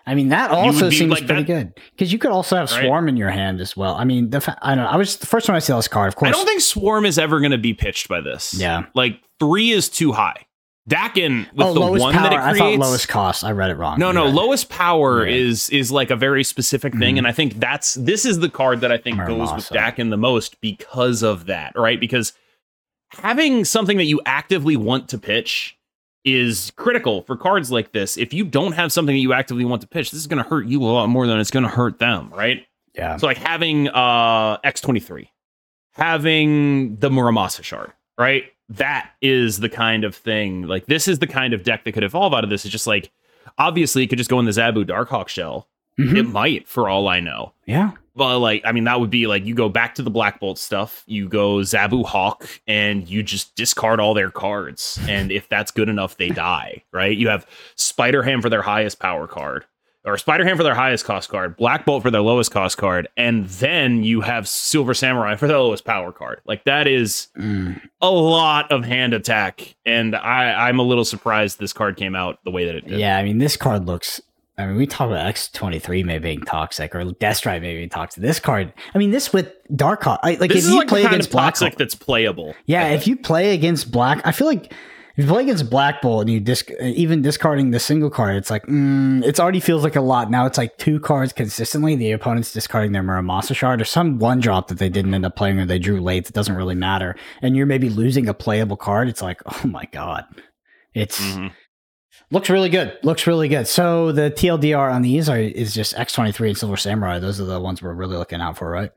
I mean, that also seems like pretty that- good because you could also have Right. Swarm in your hand as well. I mean, the fa- I don't know. I was the first time I saw this card, of course. I don't think Swarm is ever going to be pitched by this. Yeah. like three is too high. Daken with oh, the one power. that it creates. I thought lowest cost. I read it wrong. no, no, Yeah. lowest power Yeah. is is like a very specific thing, Mhm. and I think that's this is the card that I think goes with Daken the most because of that, right? Because having something that you actively want to pitch is critical for cards like this. If you don't have something that you actively want to pitch, this is going to hurt you a lot more than it's going to hurt them, right? Yeah. So like having uh X23, having the Muramasa shard, right? That is the kind of thing. Like this is the kind of deck that could evolve out of this. It's just like obviously it could just go in the Zabu Darkhawk shell. Mhm. It might for all I know. yeah. But like, I mean, that would be like you go back to the Black Bolt stuff, you go Zabu Hawk, and you just discard all their cards. And if that's good enough, they die, right? You have Spider Ham for their highest power card, or Spider Ham for their highest cost card, Black Bolt for their lowest cost card, and then you have Silver Samurai for their lowest power card. Like that is Mm. a lot of hand attack. And I, I'm a little surprised this card came out the way that it did. Yeah, I mean, this card looks. I mean, we talk about X twenty three maybe being toxic or Death Strike maybe being toxic. This card, I mean, this with Dark Hawk, I, like This if you like play the kind against of Black toxic Hawk, that's playable. yeah, if you play against Black, I feel like if you play against Black Bolt and you disc, even discarding the single card, it's like mm, it already feels like a lot. Now it's like two cards consistently. The opponent's discarding their Muramasa shard or some one drop that they didn't end up playing or they drew late. It doesn't really matter, and you're maybe losing a playable card. It's like, oh my god, it's. Mhm. Looks really good. Looks really good. So the TLDR on these are is just X twenty three and Silver Samurai. Those are the ones we're really looking out for, right?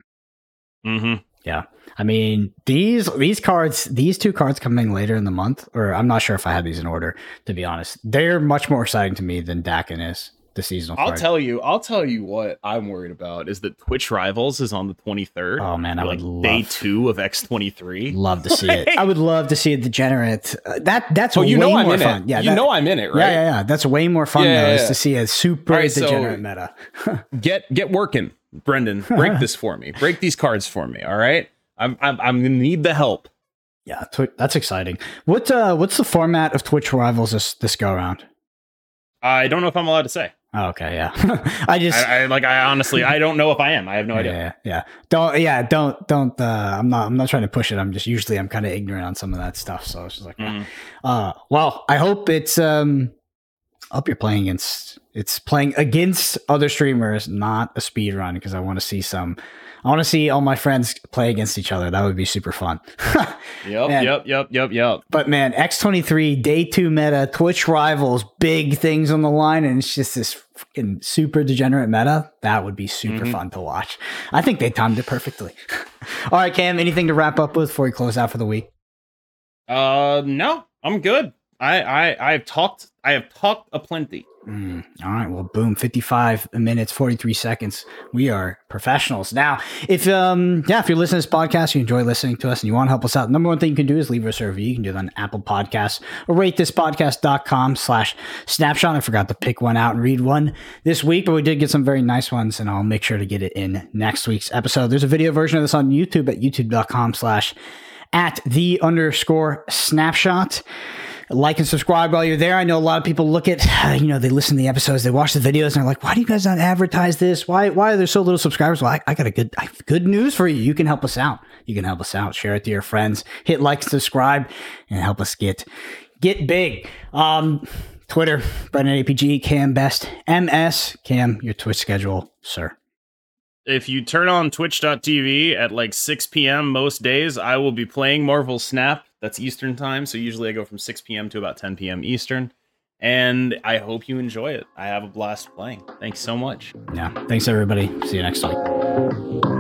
Mm-hmm. Yeah. I mean, these these cards, these two cards coming later in the month, or I'm not sure if I had these in order, to be honest. They're much more exciting to me than Daken is the seasonal. I'll card. tell you. I'll tell you what I'm worried about is that Twitch Rivals is on the 23rd. Oh man, I like would love, day two of X23. Love to see it. I would love to see it degenerate. Uh, that that's Oh, you way know I'm more in fun. it. Yeah, you that- know I'm in it, right? Yeah, yeah, yeah. That's way more fun Yeah, though, yeah, is yeah. to see a super All right, so- degenerate meta. Get get working, Brendan. Break this for me. Break these cards for me. All right. I'm I'm I'm gonna need the help. Yeah, tw- that's exciting. What uh, what's the format of Twitch Rivals this this go around? I don't know if I'm allowed to say. Oh, okay, yeah. I just I, I like. I honestly, I don't know if I am. I have no yeah, idea. yeah, yeah. Don't yeah, don't don't. Uh, I'm not I'm not trying to push it. I'm just usually I'm kind of ignorant on some of that stuff. So it's just like, Mhm. uh, well, I hope it's um, I hope you're playing against it's playing against other streamers, not a speed run, because I want to see some. I want to see all my friends play against each other. That would be super fun. Yep, Man. yep, yep, yep, yep. But man, X23, day two meta, Twitch rivals, big things on the line, and it's just this fucking super degenerate meta. That would be super Mhm. fun to watch. I think they timed it perfectly. All right, Cam, anything to wrap up with before we close out for the week? Uh, no, I'm good. I I I've talked. I have talked aplenty. Mm, all right, well, boom, 55 minutes, 43 seconds. We are professionals. Now, if um yeah, if you're listening to this podcast, you enjoy listening to us and you want to help us out, number one thing you can do is leave us a review. You can do that on Apple Podcasts or rate this podcast.com slash snapshot. I forgot to pick one out and read one this week, but we did get some very nice ones, and I'll make sure to get it in next week's episode. There's a video version of this on YouTube at youtube.com slash at the underscore snapshot like and subscribe while you're there. I know a lot of people look at, you know, they listen to the episodes, they watch the videos, and they're like, "Why do you guys not advertise this? Why why are there so little subscribers?" Well, I, I got a good I good news for you. You can help us out. You can help us out. Share it to your friends. Hit like, subscribe, and help us get get big. Um, Twitter, Brendan APG, Cam Best, MS, Cam, your Twitch schedule, sir. If you turn on twitch.tv at like 6 p.m. most days, I will be playing Marvel Snap. That's Eastern time. So usually I go from 6 p.m. to about 10 p.m. Eastern. And I hope you enjoy it. I have a blast playing. Thanks so much. Yeah. Thanks everybody. See you next week.